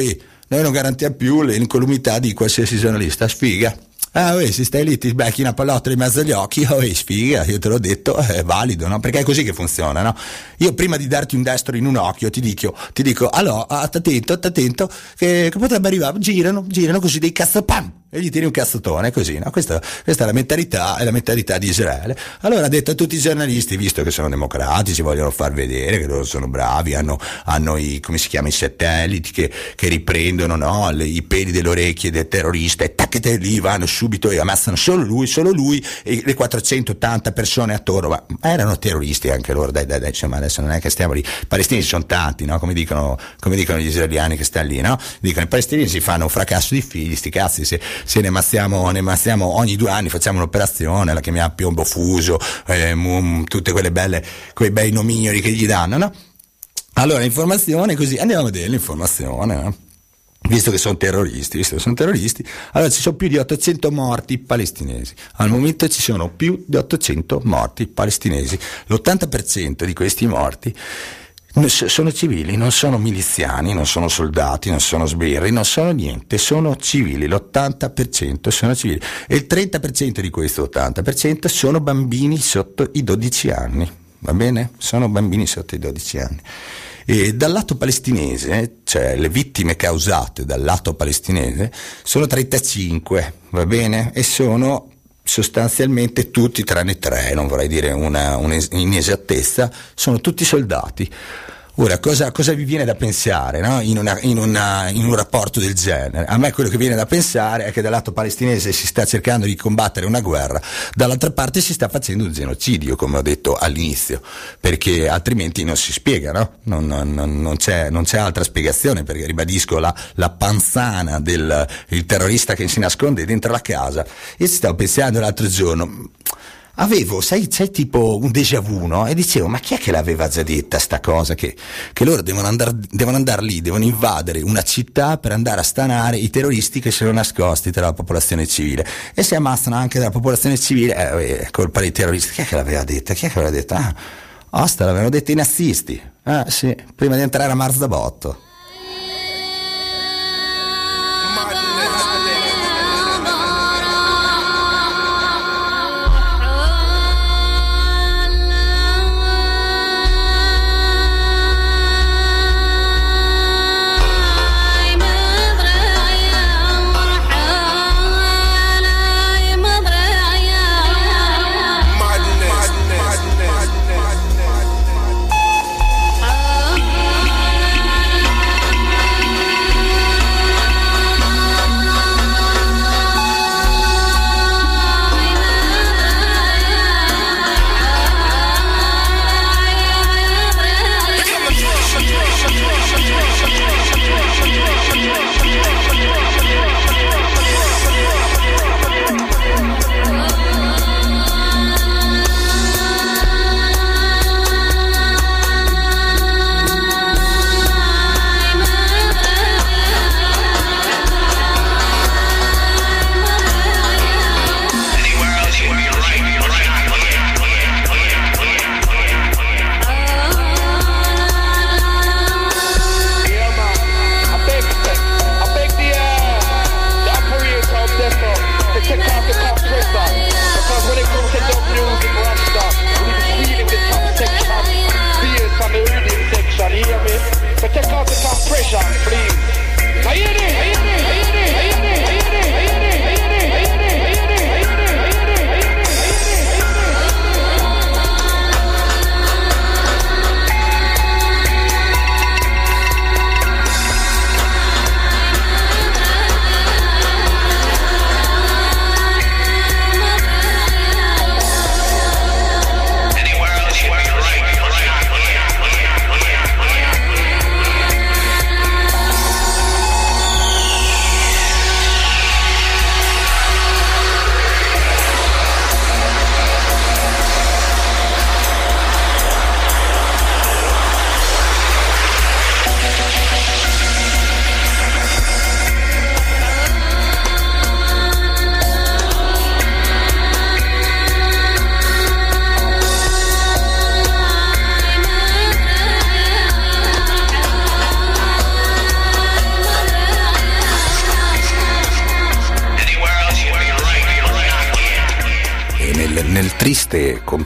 noi non garantiamo più l'incolumità di qualsiasi giornalista. Sfiga. Ah, oh, se stai lì ti becchi una pallotta in mezzo agli occhi, oh, sfiga, io te l'ho detto, è valido, no? Perché è così che funziona, no? Io prima di darti un destro in un occhio ti dico, ti dico allora, attento, attento, che, che potrebbe arrivare, girano, girano così dei cazzo, pam, e gli tiri un cazzotone così, no? questa, questa, è la mentalità, è la mentalità di Israele. Allora ha detto a tutti i giornalisti, visto che sono democratici, vogliono far vedere che loro sono bravi, hanno, hanno i, come si chiama, i satelliti che, che riprendono no? Le, i peli delle orecchie del terrorista e tacchete lì, vanno subito e ammazzano solo lui, solo lui e le 480 persone attorno, ma, erano terroristi anche loro, dai, dai, dai, cioè, ma adesso non è che stiamo lì, i palestinesi sono tanti, no? come, dicono, come dicono gli israeliani che stanno lì, no? dicono i palestinesi fanno un fracasso di figli, sti cazzi, se, se ne mazziamo, ne mazziamo ogni due anni, facciamo un'operazione, la chiamiamo piombo fuso, eh, mum, tutte quelle belle, quei bei nomignoli che gli danno, no? Allora, informazione così, andiamo a vedere l'informazione, no? Visto che sono terroristi, visto che sono terroristi, allora ci sono più di 800 morti palestinesi. Al momento ci sono più di 800 morti palestinesi. L'80% di questi morti sono civili, non sono miliziani, non sono soldati, non sono sbirri, non sono niente, sono civili, l'80% sono civili e il 30% di questo 80% sono bambini sotto i 12 anni, va bene? Sono bambini sotto i 12 anni. E dal lato palestinese, cioè le vittime causate dal lato palestinese, sono 35, va bene? E sono sostanzialmente tutti, tranne tre, non vorrei dire una, un'inesattezza, sono tutti soldati. Ora, cosa, cosa, vi viene da pensare no? in, una, in, una, in, un rapporto del genere? A me quello che viene da pensare è che dal lato palestinese si sta cercando di combattere una guerra, dall'altra parte si sta facendo un genocidio, come ho detto all'inizio, perché altrimenti non si spiega, no? non, non, non, c'è, non, c'è, altra spiegazione, perché ribadisco la, la panzana del terrorista che si nasconde dentro la casa. Io stavo pensando l'altro giorno, avevo, sai, c'è tipo un déjà vu, no? E dicevo, ma chi è che l'aveva già detta sta cosa? Che, che loro devono andare devono andar lì, devono invadere una città per andare a stanare i terroristi che sono nascosti tra la popolazione civile. E si ammazzano anche dalla popolazione civile, eh, è colpa dei terroristi. Chi è che l'aveva detta? Chi è che l'aveva detta? Ah, Osta l'avevano detta i nazisti. Ah, sì, prima di entrare a Marzabotto.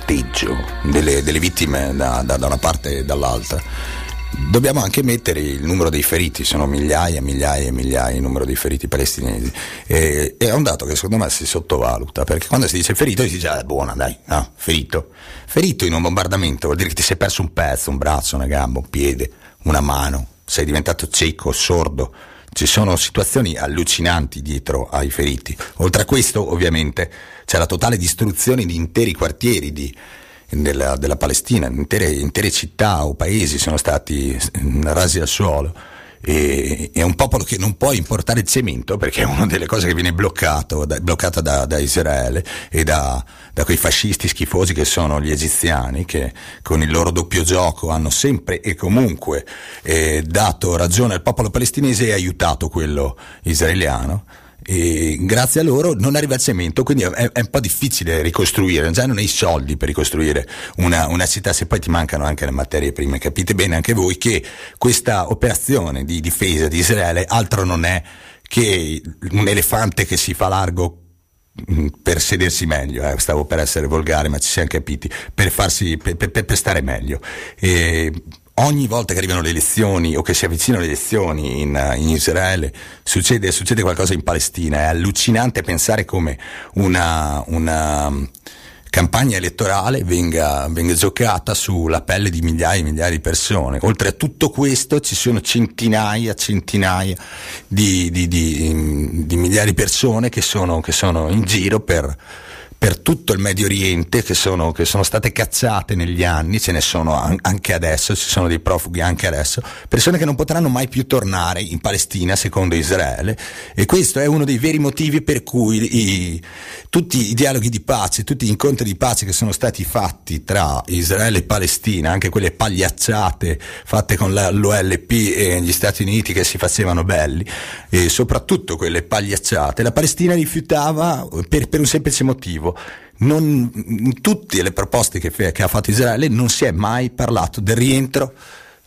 Conteggio delle, delle vittime da, da, da una parte e dall'altra. Dobbiamo anche mettere il numero dei feriti, sono migliaia, migliaia e migliaia il numero dei feriti palestinesi. E, è un dato che secondo me si sottovaluta, perché quando si dice ferito si dice ah, buona dai, no, ferito. Ferito in un bombardamento vuol dire che ti sei perso un pezzo, un braccio, una gamba, un piede, una mano, sei diventato cieco, sordo. Ci sono situazioni allucinanti dietro ai feriti. Oltre a questo, ovviamente, c'è la totale distruzione di interi quartieri di, della, della, Palestina, intere, intere, città o paesi sono stati rasi al suolo. E, è un popolo che non può importare il cemento perché è una delle cose che viene bloccato, da, bloccata da, da, Israele e da, da, quei fascisti schifosi che sono gli egiziani che con il loro doppio gioco hanno sempre e comunque eh, dato ragione al popolo palestinese e aiutato quello israeliano e grazie a loro non arriva il cemento, quindi è, è, un po' difficile ricostruire, già non hai i soldi per ricostruire una, una, città se poi ti mancano anche le materie prime. Capite bene anche voi che questa operazione di difesa di Israele altro non è che un elefante che si fa largo mm, per sedersi meglio, eh, stavo per essere volgare, ma ci siamo capiti, per, farsi, per, per, per stare meglio. E ogni volta che arrivano le elezioni o che si avvicinano le elezioni in, in Israele succede, succede, qualcosa in Palestina. È allucinante pensare come una, una um, campagna elettorale venga, venga, giocata sulla pelle di migliaia e migliaia di persone. Oltre a tutto questo ci sono centinaia, centinaia di, di, di, di migliaia di persone che sono, che sono in giro per per tutto il Medio Oriente che sono, che sono, state cacciate negli anni, ce ne sono anche adesso, ci sono dei profughi anche adesso, persone che non potranno mai più tornare in Palestina secondo Israele e questo è uno dei veri motivi per cui i, tutti i dialoghi di pace, tutti gli incontri di pace che sono stati fatti tra Israele e Palestina, anche quelle pagliacciate fatte con la, l'OLP e gli Stati Uniti che si facevano belli, e soprattutto quelle pagliacciate, la Palestina rifiutava per, per un semplice motivo, non, in tutte le proposte che, che, ha fatto Israele non si è mai parlato del rientro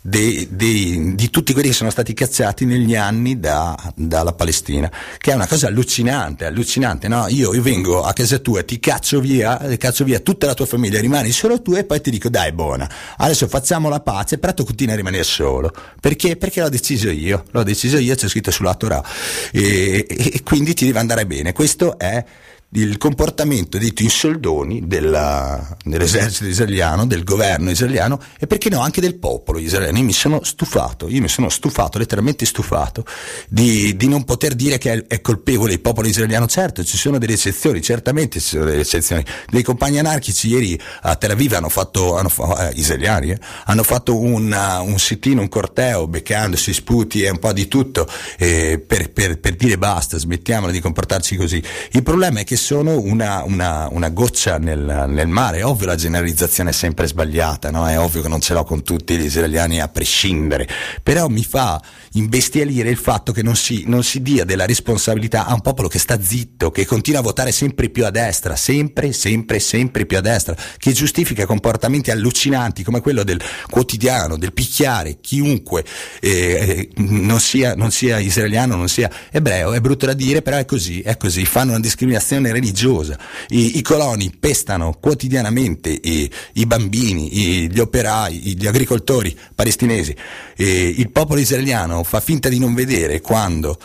dei, dei, di tutti quelli che sono stati cacciati negli anni da, dalla Palestina, che è una cosa allucinante, allucinante, no? Io, io, vengo a casa tua, ti caccio via, caccio via tutta la tua famiglia, rimani solo tu e poi ti dico dai buona, adesso facciamo la pace, però tu continui a rimanere solo, perché? Perché l'ho deciso io, l'ho deciso io, c'è scritto sulla Torah e, e, e quindi ti deve andare bene, questo è il comportamento detto in soldoni della, dell'esercito israeliano, del governo israeliano e perché no anche del popolo israeliano. Io mi sono stufato, io mi sono stufato, letteralmente stufato, di, di non poter dire che è, è, colpevole il popolo israeliano. Certo, ci sono delle eccezioni, certamente ci sono delle eccezioni. Dei compagni anarchici ieri a Tel Aviv hanno fatto, hanno, eh, israeliani, eh, hanno fatto una, un sit-in, un corteo, beccandosi sputi e un po' di tutto eh, per, per, per dire basta, smettiamola di comportarci così. Il problema è che sono una, una, una goccia nel, nel, mare. È ovvio la generalizzazione è sempre sbagliata, no? è ovvio che non ce l'ho con tutti gli israeliani a prescindere, però mi fa imbestialire il fatto che non si, non si dia della responsabilità a un popolo che sta zitto, che continua a votare sempre più a destra, sempre, sempre, sempre più a destra, che giustifica comportamenti allucinanti come quello del quotidiano, del picchiare chiunque eh, eh non, sia, non sia israeliano, non sia ebreo. È brutto da dire, però è così, è così. Fanno una discriminazione religiosa. I, i coloni pestano quotidianamente i, i bambini, i, gli operai, gli agricoltori palestinesi. E il popolo israeliano fa finta di non vedere quando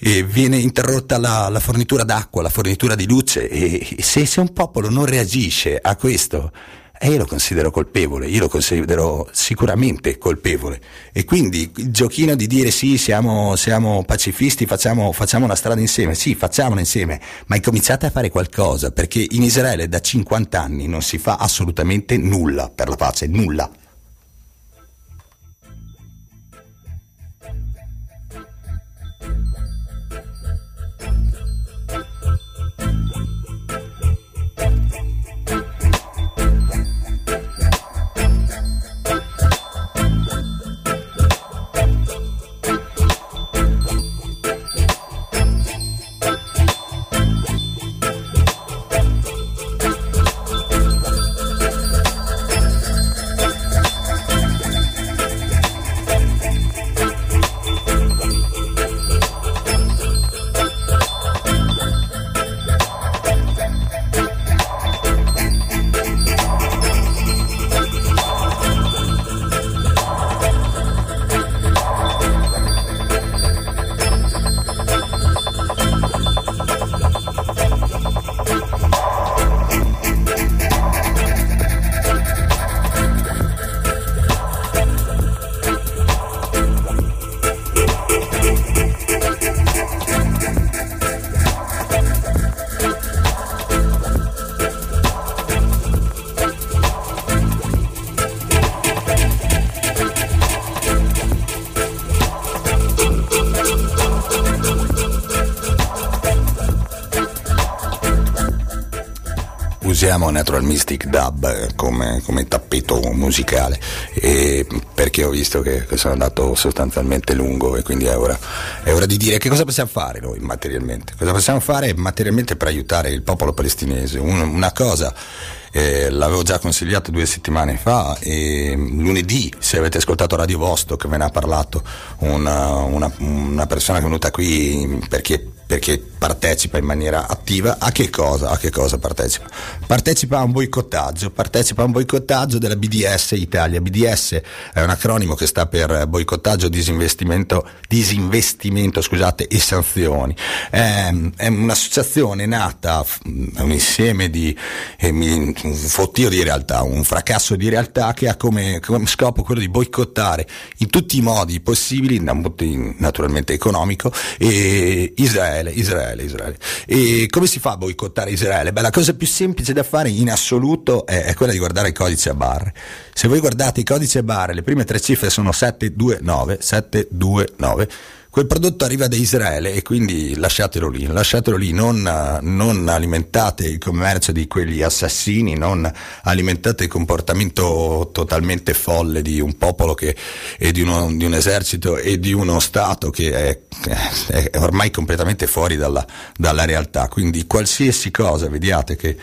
e viene interrotta la, la, fornitura d'acqua, la fornitura di luce e se, se un popolo non reagisce a questo e io lo considero colpevole, io lo considero sicuramente colpevole. E quindi il giochino di dire sì, siamo, siamo pacifisti, facciamo, facciamo, una strada insieme, sì, facciamola insieme, ma incominciate a fare qualcosa, perché in Israele da 50 anni non si fa assolutamente nulla per la pace, nulla. Natural Mystic Dub eh, come, come tappeto musicale perché ho visto che, che, sono andato sostanzialmente lungo e quindi è ora, è ora di dire che cosa possiamo fare noi materialmente. Cosa possiamo fare materialmente per aiutare il popolo palestinese? Un, una cosa eh, l'avevo già consigliato due settimane fa e lunedì, se avete ascoltato Radio Vostok, ve ne ha parlato una, una, una persona che è venuta qui perché perché partecipa in maniera attiva a che cosa? A che cosa partecipa? Partecipa a un boicottaggio, partecipa a un boicottaggio della BDS Italia. BDS è un acronimo che sta per boicottaggio, disinvestimento, disinvestimento scusate, e sanzioni. È, è un'associazione nata, è un insieme di un fottio di realtà, un fracasso di realtà che ha come, come scopo quello di boicottare in tutti i modi possibili, naturalmente economico, Israele, Israele, Israele. E come si fa a boicottare Israele? Beh, la cosa più semplice da fare in assoluto è, è quella di guardare il codice a barre. Se voi guardate i codici a barre, le prime tre cifre sono 729, 729 quel prodotto arriva da Israele e quindi lasciatelo lì, lasciatelo lì, non, non, alimentate il commercio di quegli assassini, non alimentate il comportamento totalmente folle di un popolo che, e di, uno, di un esercito e di uno Stato che è, è ormai completamente fuori dalla, dalla realtà. Quindi qualsiasi cosa vediate che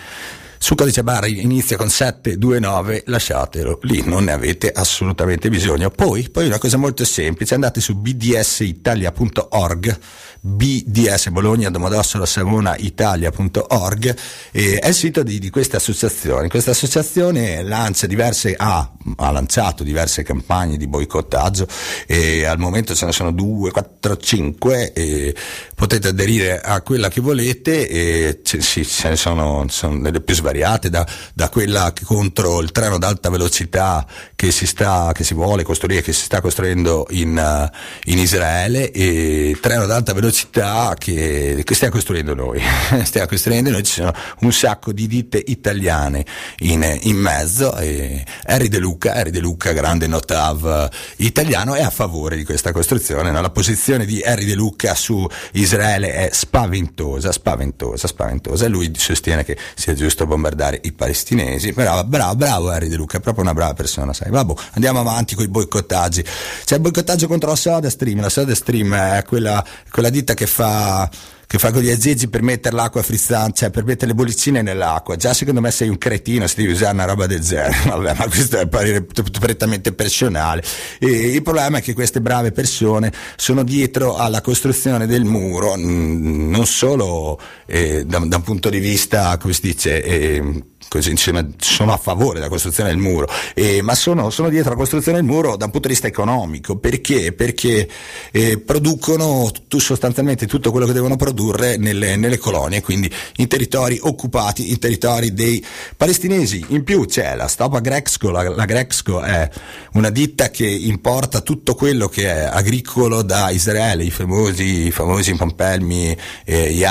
su codice barra inizia con 729, lasciatelo, lì non ne avete assolutamente bisogno. Poi, poi una cosa molto semplice, andate su bdsitalia.org BDS Bologna Domodossola Savona Italia.org è il sito di, di, queste associazioni. Questa associazione lancia diverse, ha, ha lanciato diverse campagne di boicottaggio e al momento ce ne sono due, quattro, cinque e potete aderire a quella che volete e ce, sì, ce ne sono, sono, delle più svariate da, da, quella contro il treno ad alta velocità che si, sta, che si vuole costruire, che si sta costruendo in, uh, in Israele e treno ad alta velocità che, che stiamo costruendo noi. <laughs> stiamo costruendo noi, ci sono un sacco di ditte italiane in, in mezzo e Harry De Luca, Harry De Luca, grande notav italiano, è a favore di questa costruzione. No? La posizione di Harry De Luca su Israele è spaventosa, spaventosa, spaventosa. Lui sostiene che sia giusto bombardare i palestinesi. Bravo, bravo, bravo Harry De Luca, è proprio una brava persona, sai. Vabbè, andiamo avanti con i boicottaggi. C'è il boicottaggio contro la Soda Stream, la Soda Stream è quella, quella ditta che fa che fa con gli azzeggi per mettere l'acqua frizzante, cioè per mettere le bollicine nell'acqua. Già secondo me sei un cretino se devi usare una roba del genere, <laughs> vabbè, ma questo è parere prettamente personale. E il problema è che queste brave persone sono dietro alla costruzione del muro, non solo eh, da, da, un punto di vista, come si dice, eh, così insieme sono a favore della costruzione del muro, eh, ma sono, sono, dietro la costruzione del muro da un punto di vista economico. Perché? Perché eh, producono tu, sostanzialmente tutto quello che devono produrre nelle, nelle, colonie, quindi in territori occupati, in territori dei palestinesi. In più c'è la Stopa Grexco, la, la Grexco è una ditta che importa tutto quello che è agricolo da Israele, i famosi, i famosi pampelmi, eh, gli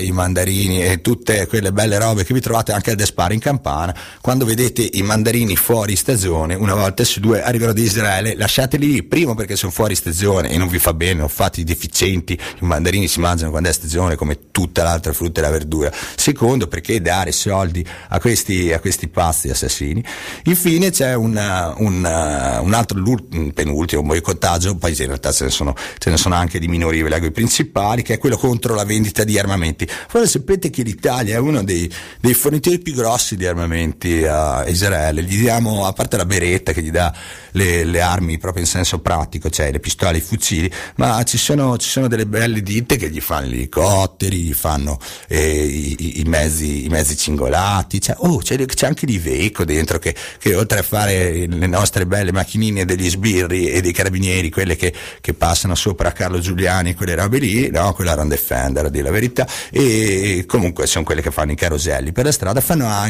i mandarini e tutte quelle belle robe che vi trovate anche al Despari in campana, quando vedete i mandarini fuori stagione, una volta su due arrivano da Israele, lasciateli lì, primo perché sono fuori stagione e non vi fa bene, non fate i deficienti, i mandarini si mangiano quando è stagione come tutta l'altra frutta e la verdura, secondo perché dare soldi a questi, a questi pazzi assassini. Infine c'è una, una, un altro, penultimo boicottaggio, poi in realtà ce ne sono, ce ne sono anche di minori, ve leggo i principali, che è quello contro la vendita di armamenti. Voi sapete che l'Italia è uno dei, dei fornitori più grossi di armamenti a Israele, gli diamo, a parte la beretta che gli dà le, le armi proprio in senso pratico, cioè le pistole, i fucili, ma ci sono, ci sono delle belle ditte che gli fanno gli elicotteri, gli fanno eh, i, i, mezzi, i, mezzi, cingolati, cioè, oh, c'è, c'è, anche l'Iveco dentro che, che, oltre a fare le nostre belle macchinine degli sbirri e dei carabinieri, quelle che, che passano sopra a Carlo Giuliani, quelle robe lì, no, quella Run Defender, a dire la verità, e comunque sono quelle che fanno i caroselli per la strada, fanno anche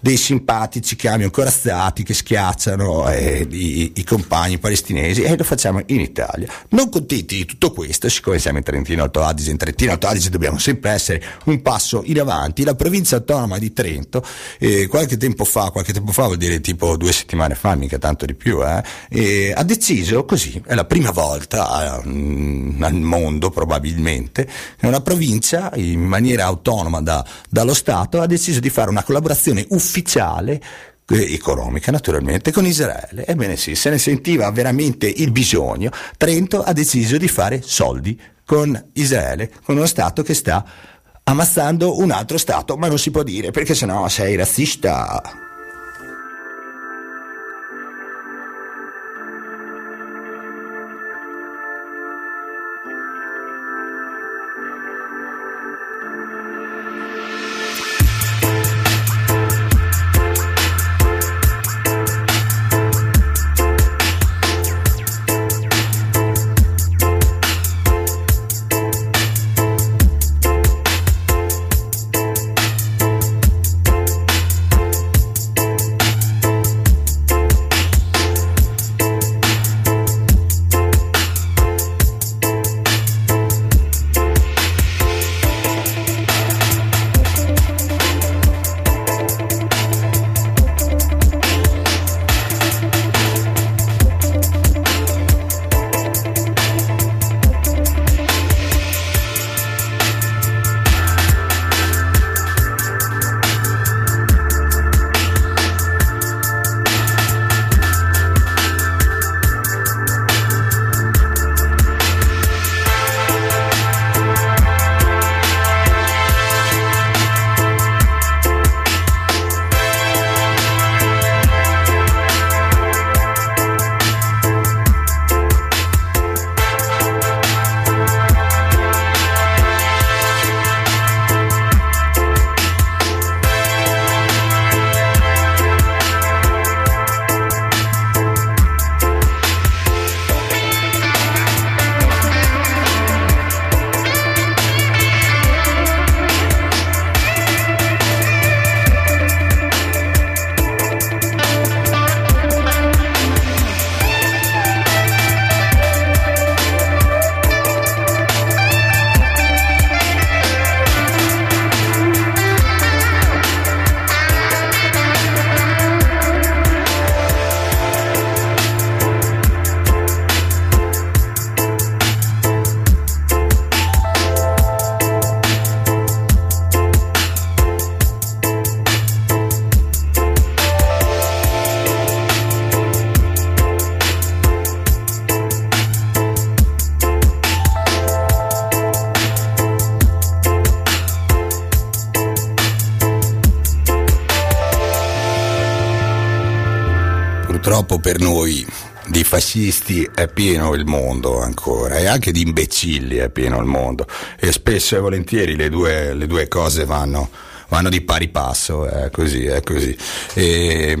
dei simpatici camion corazzati che schiacciano eh, i, i, compagni palestinesi e lo facciamo in Italia. Non contenti di tutto questo, siccome siamo in Trentino Alto Adige, in Trentino Alto Adige dobbiamo sempre essere un passo in avanti, la provincia autonoma di Trento, eh, qualche tempo fa, qualche tempo fa vuol dire tipo due settimane fa, mica tanto di più, eh, ha deciso così, è la prima volta mm, al mondo probabilmente, che una provincia in maniera autonoma da, dallo Stato ha deciso di fare una collaborazione collaborazione ufficiale eh, economica naturalmente con Israele. Ebbene sì, se ne sentiva veramente il bisogno, Trento ha deciso di fare soldi con Israele, con uno Stato che sta ammazzando un altro Stato, ma non si può dire perché sennò sei razzista. Di fascisti è pieno il mondo ancora e anche di imbecilli è pieno il mondo e spesso e volentieri le due, le due cose vanno, vanno di pari passo, è così, è così. E,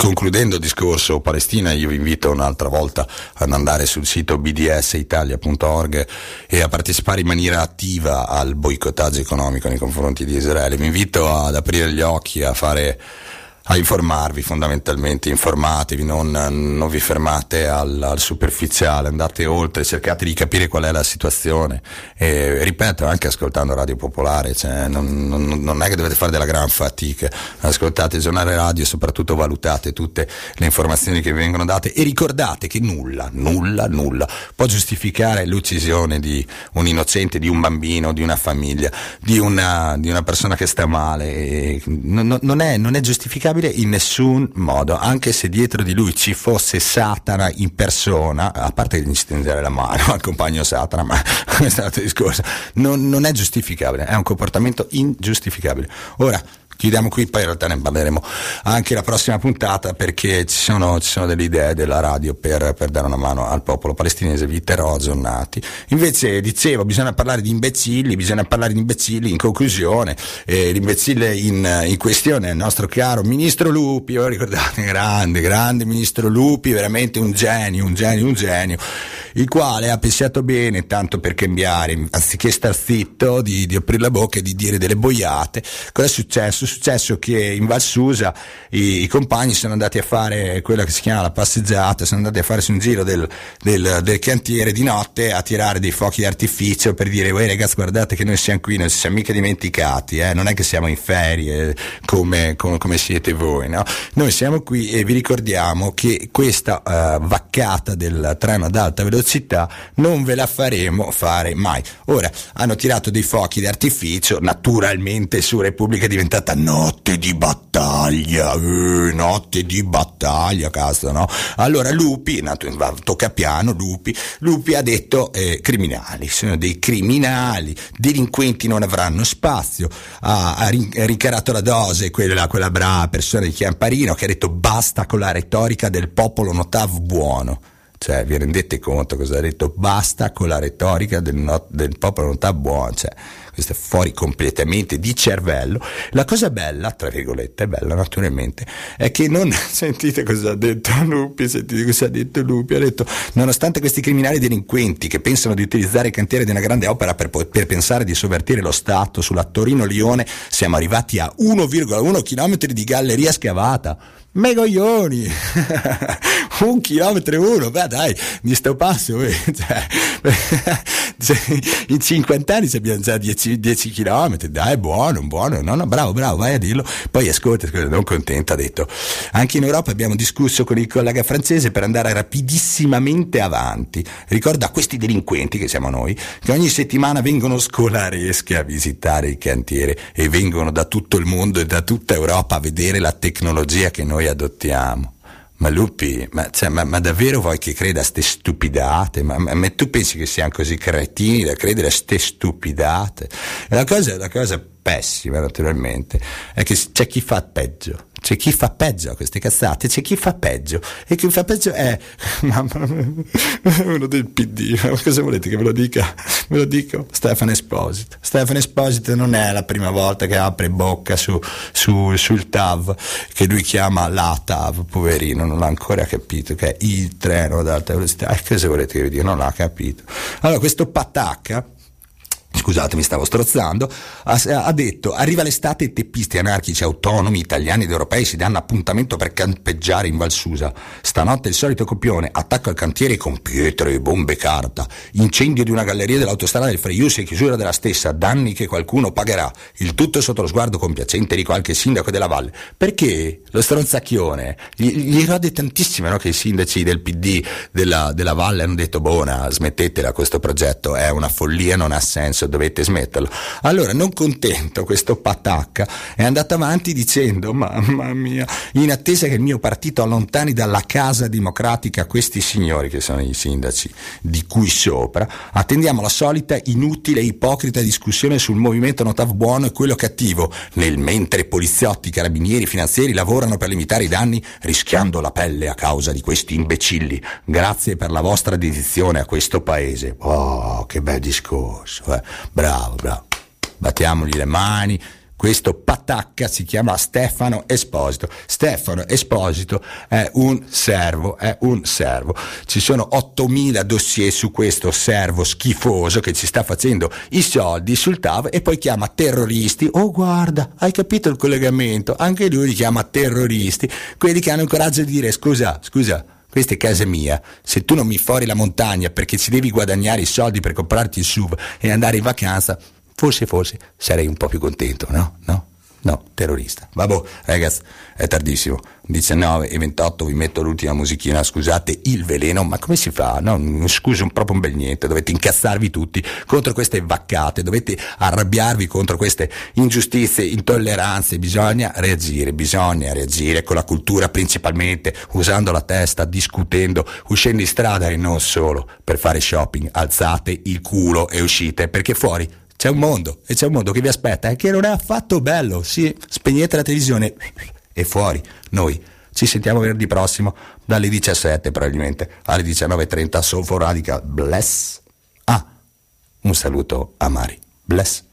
Concludendo il discorso Palestina, io vi invito un'altra volta ad andare sul sito bdsitalia.org e a partecipare in maniera attiva al boicottaggio economico nei confronti di Israele. Vi invito ad aprire gli occhi, a fare a informarvi fondamentalmente, informatevi, non, non vi fermate al, al, superficiale, andate oltre, cercate di capire qual è la situazione. E ripeto, anche ascoltando Radio Popolare, cioè, non, non, non, è che dovete fare della gran fatica, ascoltate il giornale radio e soprattutto valutate tutte le informazioni che vi vengono date e ricordate che nulla, nulla, nulla può giustificare l'uccisione di un innocente, di un bambino, di una famiglia, di una, di una persona che sta male, non è, non è giustificabile in nessun modo, anche se dietro di lui ci fosse Satana in persona, a parte di stendere la mano al compagno Satana, ma <laughs> questo è un altro discorso, non, non è giustificabile, è un comportamento ingiustificabile. Ora, chiudiamo qui, poi in realtà ne parleremo anche la prossima puntata perché ci sono, ci sono delle idee della radio per, per, dare una mano al popolo palestinese, Viterò, Zonnati. Invece dicevo, bisogna parlare di imbecilli, bisogna parlare di imbecilli in conclusione, eh, l'imbecille in, in, questione è il nostro caro ministro Lupi, oh, ricordate, grande, grande ministro Lupi, veramente un genio, un genio, un genio, il quale ha pensato bene, tanto per cambiare, anziché star zitto, di, di aprire la bocca e di dire delle boiate. Cosa è successo? Successo che in Val Susa i, i, compagni sono andati a fare quella che si chiama la passeggiata, sono andati a fare su un giro del, del, del cantiere di notte a tirare dei fuochi d'artificio per dire, voi ragazzi guardate che noi siamo qui, non ci siamo mica dimenticati, eh? non è che siamo in ferie come, come, come siete voi, no? Noi siamo qui e vi ricordiamo che questa uh, vaccata del treno ad alta velocità non ve la faremo fare mai. Ora hanno tirato dei fuochi d'artificio, naturalmente su Repubblica è diventata notte di battaglia, eh, notte di battaglia, cazzo, no? Allora Lupi, nat- va, tocca piano, Lupi, Lupi ha detto eh, criminali, sono dei criminali, delinquenti non avranno spazio, ha, ha rin- ha ricarato la dose, quella, quella brava persona di Chiamparino che ha detto basta con la retorica del popolo notav buono. Cioè, vi rendete conto cosa ha detto? Basta con la retorica del, not- del popolo notav buono. Cioè, questo è fuori completamente di cervello. La cosa bella, tra virgolette, bella naturalmente, è che non <laughs> sentite cosa ha detto Lupi, sentite cosa ha detto Lupi, ha detto nonostante questi criminali delinquenti che pensano di utilizzare il cantiere di una grande opera per, per pensare di sovvertire lo Stato sulla Torino-Lione, siamo arrivati a 1,1 km di galleria scavata. Megoglioni! <laughs> un chilometro e uno, beh dai, di sto passo, eh, <laughs> cioè, <laughs> in 50 anni ci abbiamo già 10, 10 chilometri, dai, buono, buono, no, no, bravo, bravo, vai a dirlo. Poi ascolta, non contento, ha detto, anche in Europa abbiamo discusso con il collega francese per andare rapidissimamente avanti. Ricorda a questi delinquenti, che siamo noi, che ogni settimana vengono scolaresche a visitare il cantiere e vengono da tutto il mondo e da tutta Europa a vedere la tecnologia che noi adottiamo. Ma Lupi, ma, cioè, ma, ma davvero vuoi che creda a ste stupidate? Ma, ma, ma tu pensi che siamo così cretini da credere a ste stupidate? La cosa, la cosa pessima, naturalmente, è che c'è chi fa peggio. C'è chi fa peggio a queste cazzate, c'è chi fa peggio. E chi fa peggio è <laughs> mamma mia, uno del PD. Ma cosa volete che ve lo dica? Ve lo dico, Stefano Esposito. Stefano Esposito non è la prima volta che apre bocca su, su, sul TAV, che lui chiama la TAV, poverino, non l'ha ancora capito, che è il treno ad alta velocità. E cosa volete che vi dica? Non l'ha capito. Allora, questo patacca scusatemi stavo strozzando, ha, ha, detto arriva l'estate e teppisti anarchici autonomi italiani ed europei si danno appuntamento per campeggiare in Valsusa. Stanotte il solito copione, attacco al cantiere con pietre e bombe carta, incendio di una galleria dell'autostrada del Freius e chiusura della stessa, danni che qualcuno pagherà. Il tutto sotto lo sguardo compiacente di qualche sindaco della Valle. Perché lo stronzacchione gli, gli rode tantissimo no, che i sindaci del PD della, della Valle hanno detto buona, smettetela questo progetto, è una follia, non ha senso dovete smetterlo. Allora, non contento, questo patacca è andato avanti dicendo: Mamma mia, in attesa che il mio partito allontani dalla casa democratica questi signori che sono i sindaci di cui sopra, attendiamo la solita inutile e ipocrita discussione sul movimento Notav buono e quello cattivo, nel mentre poliziotti, carabinieri, finanzieri lavorano per limitare i danni, rischiando la pelle a causa di questi imbecilli. Grazie per la vostra dedizione a questo paese. Oh, che bel discorso, eh. Bravo, bravo. Battiamogli le mani. Questo patacca si chiama Stefano Esposito. Stefano Esposito è un servo, è un servo. Ci sono 8000 dossier su questo servo schifoso che ci sta facendo i soldi sul TAV e poi chiama terroristi. Oh guarda, hai capito il collegamento? Anche lui li chiama terroristi. Quelli che hanno il coraggio di dire scusa, scusa, questa è casa mia, se tu non mi fuori la montagna perché ci devi guadagnare i soldi per comprarti il SUV e andare in vacanza, forse, forse sarei un po' più contento, no? No? No, terrorista. Vabbè, ragazzi, è tardissimo. 19 e 28 vi metto l'ultima musichina, scusate il veleno, ma come si fa? No, scuso proprio un bel niente, dovete incazzarvi tutti contro queste vaccate, dovete arrabbiarvi contro queste ingiustizie, intolleranze, bisogna reagire, bisogna reagire con la cultura principalmente, usando la testa, discutendo, uscendo in strada e non solo per fare shopping, alzate il culo e uscite perché fuori c'è un mondo e c'è un mondo che vi aspetta e che non è affatto bello. Sì, spegnete la televisione e fuori. Noi ci sentiamo venerdì prossimo dalle 17 probabilmente alle 19.30 Soul for Radical. Bless. Ah, un saluto a Mari. Bless.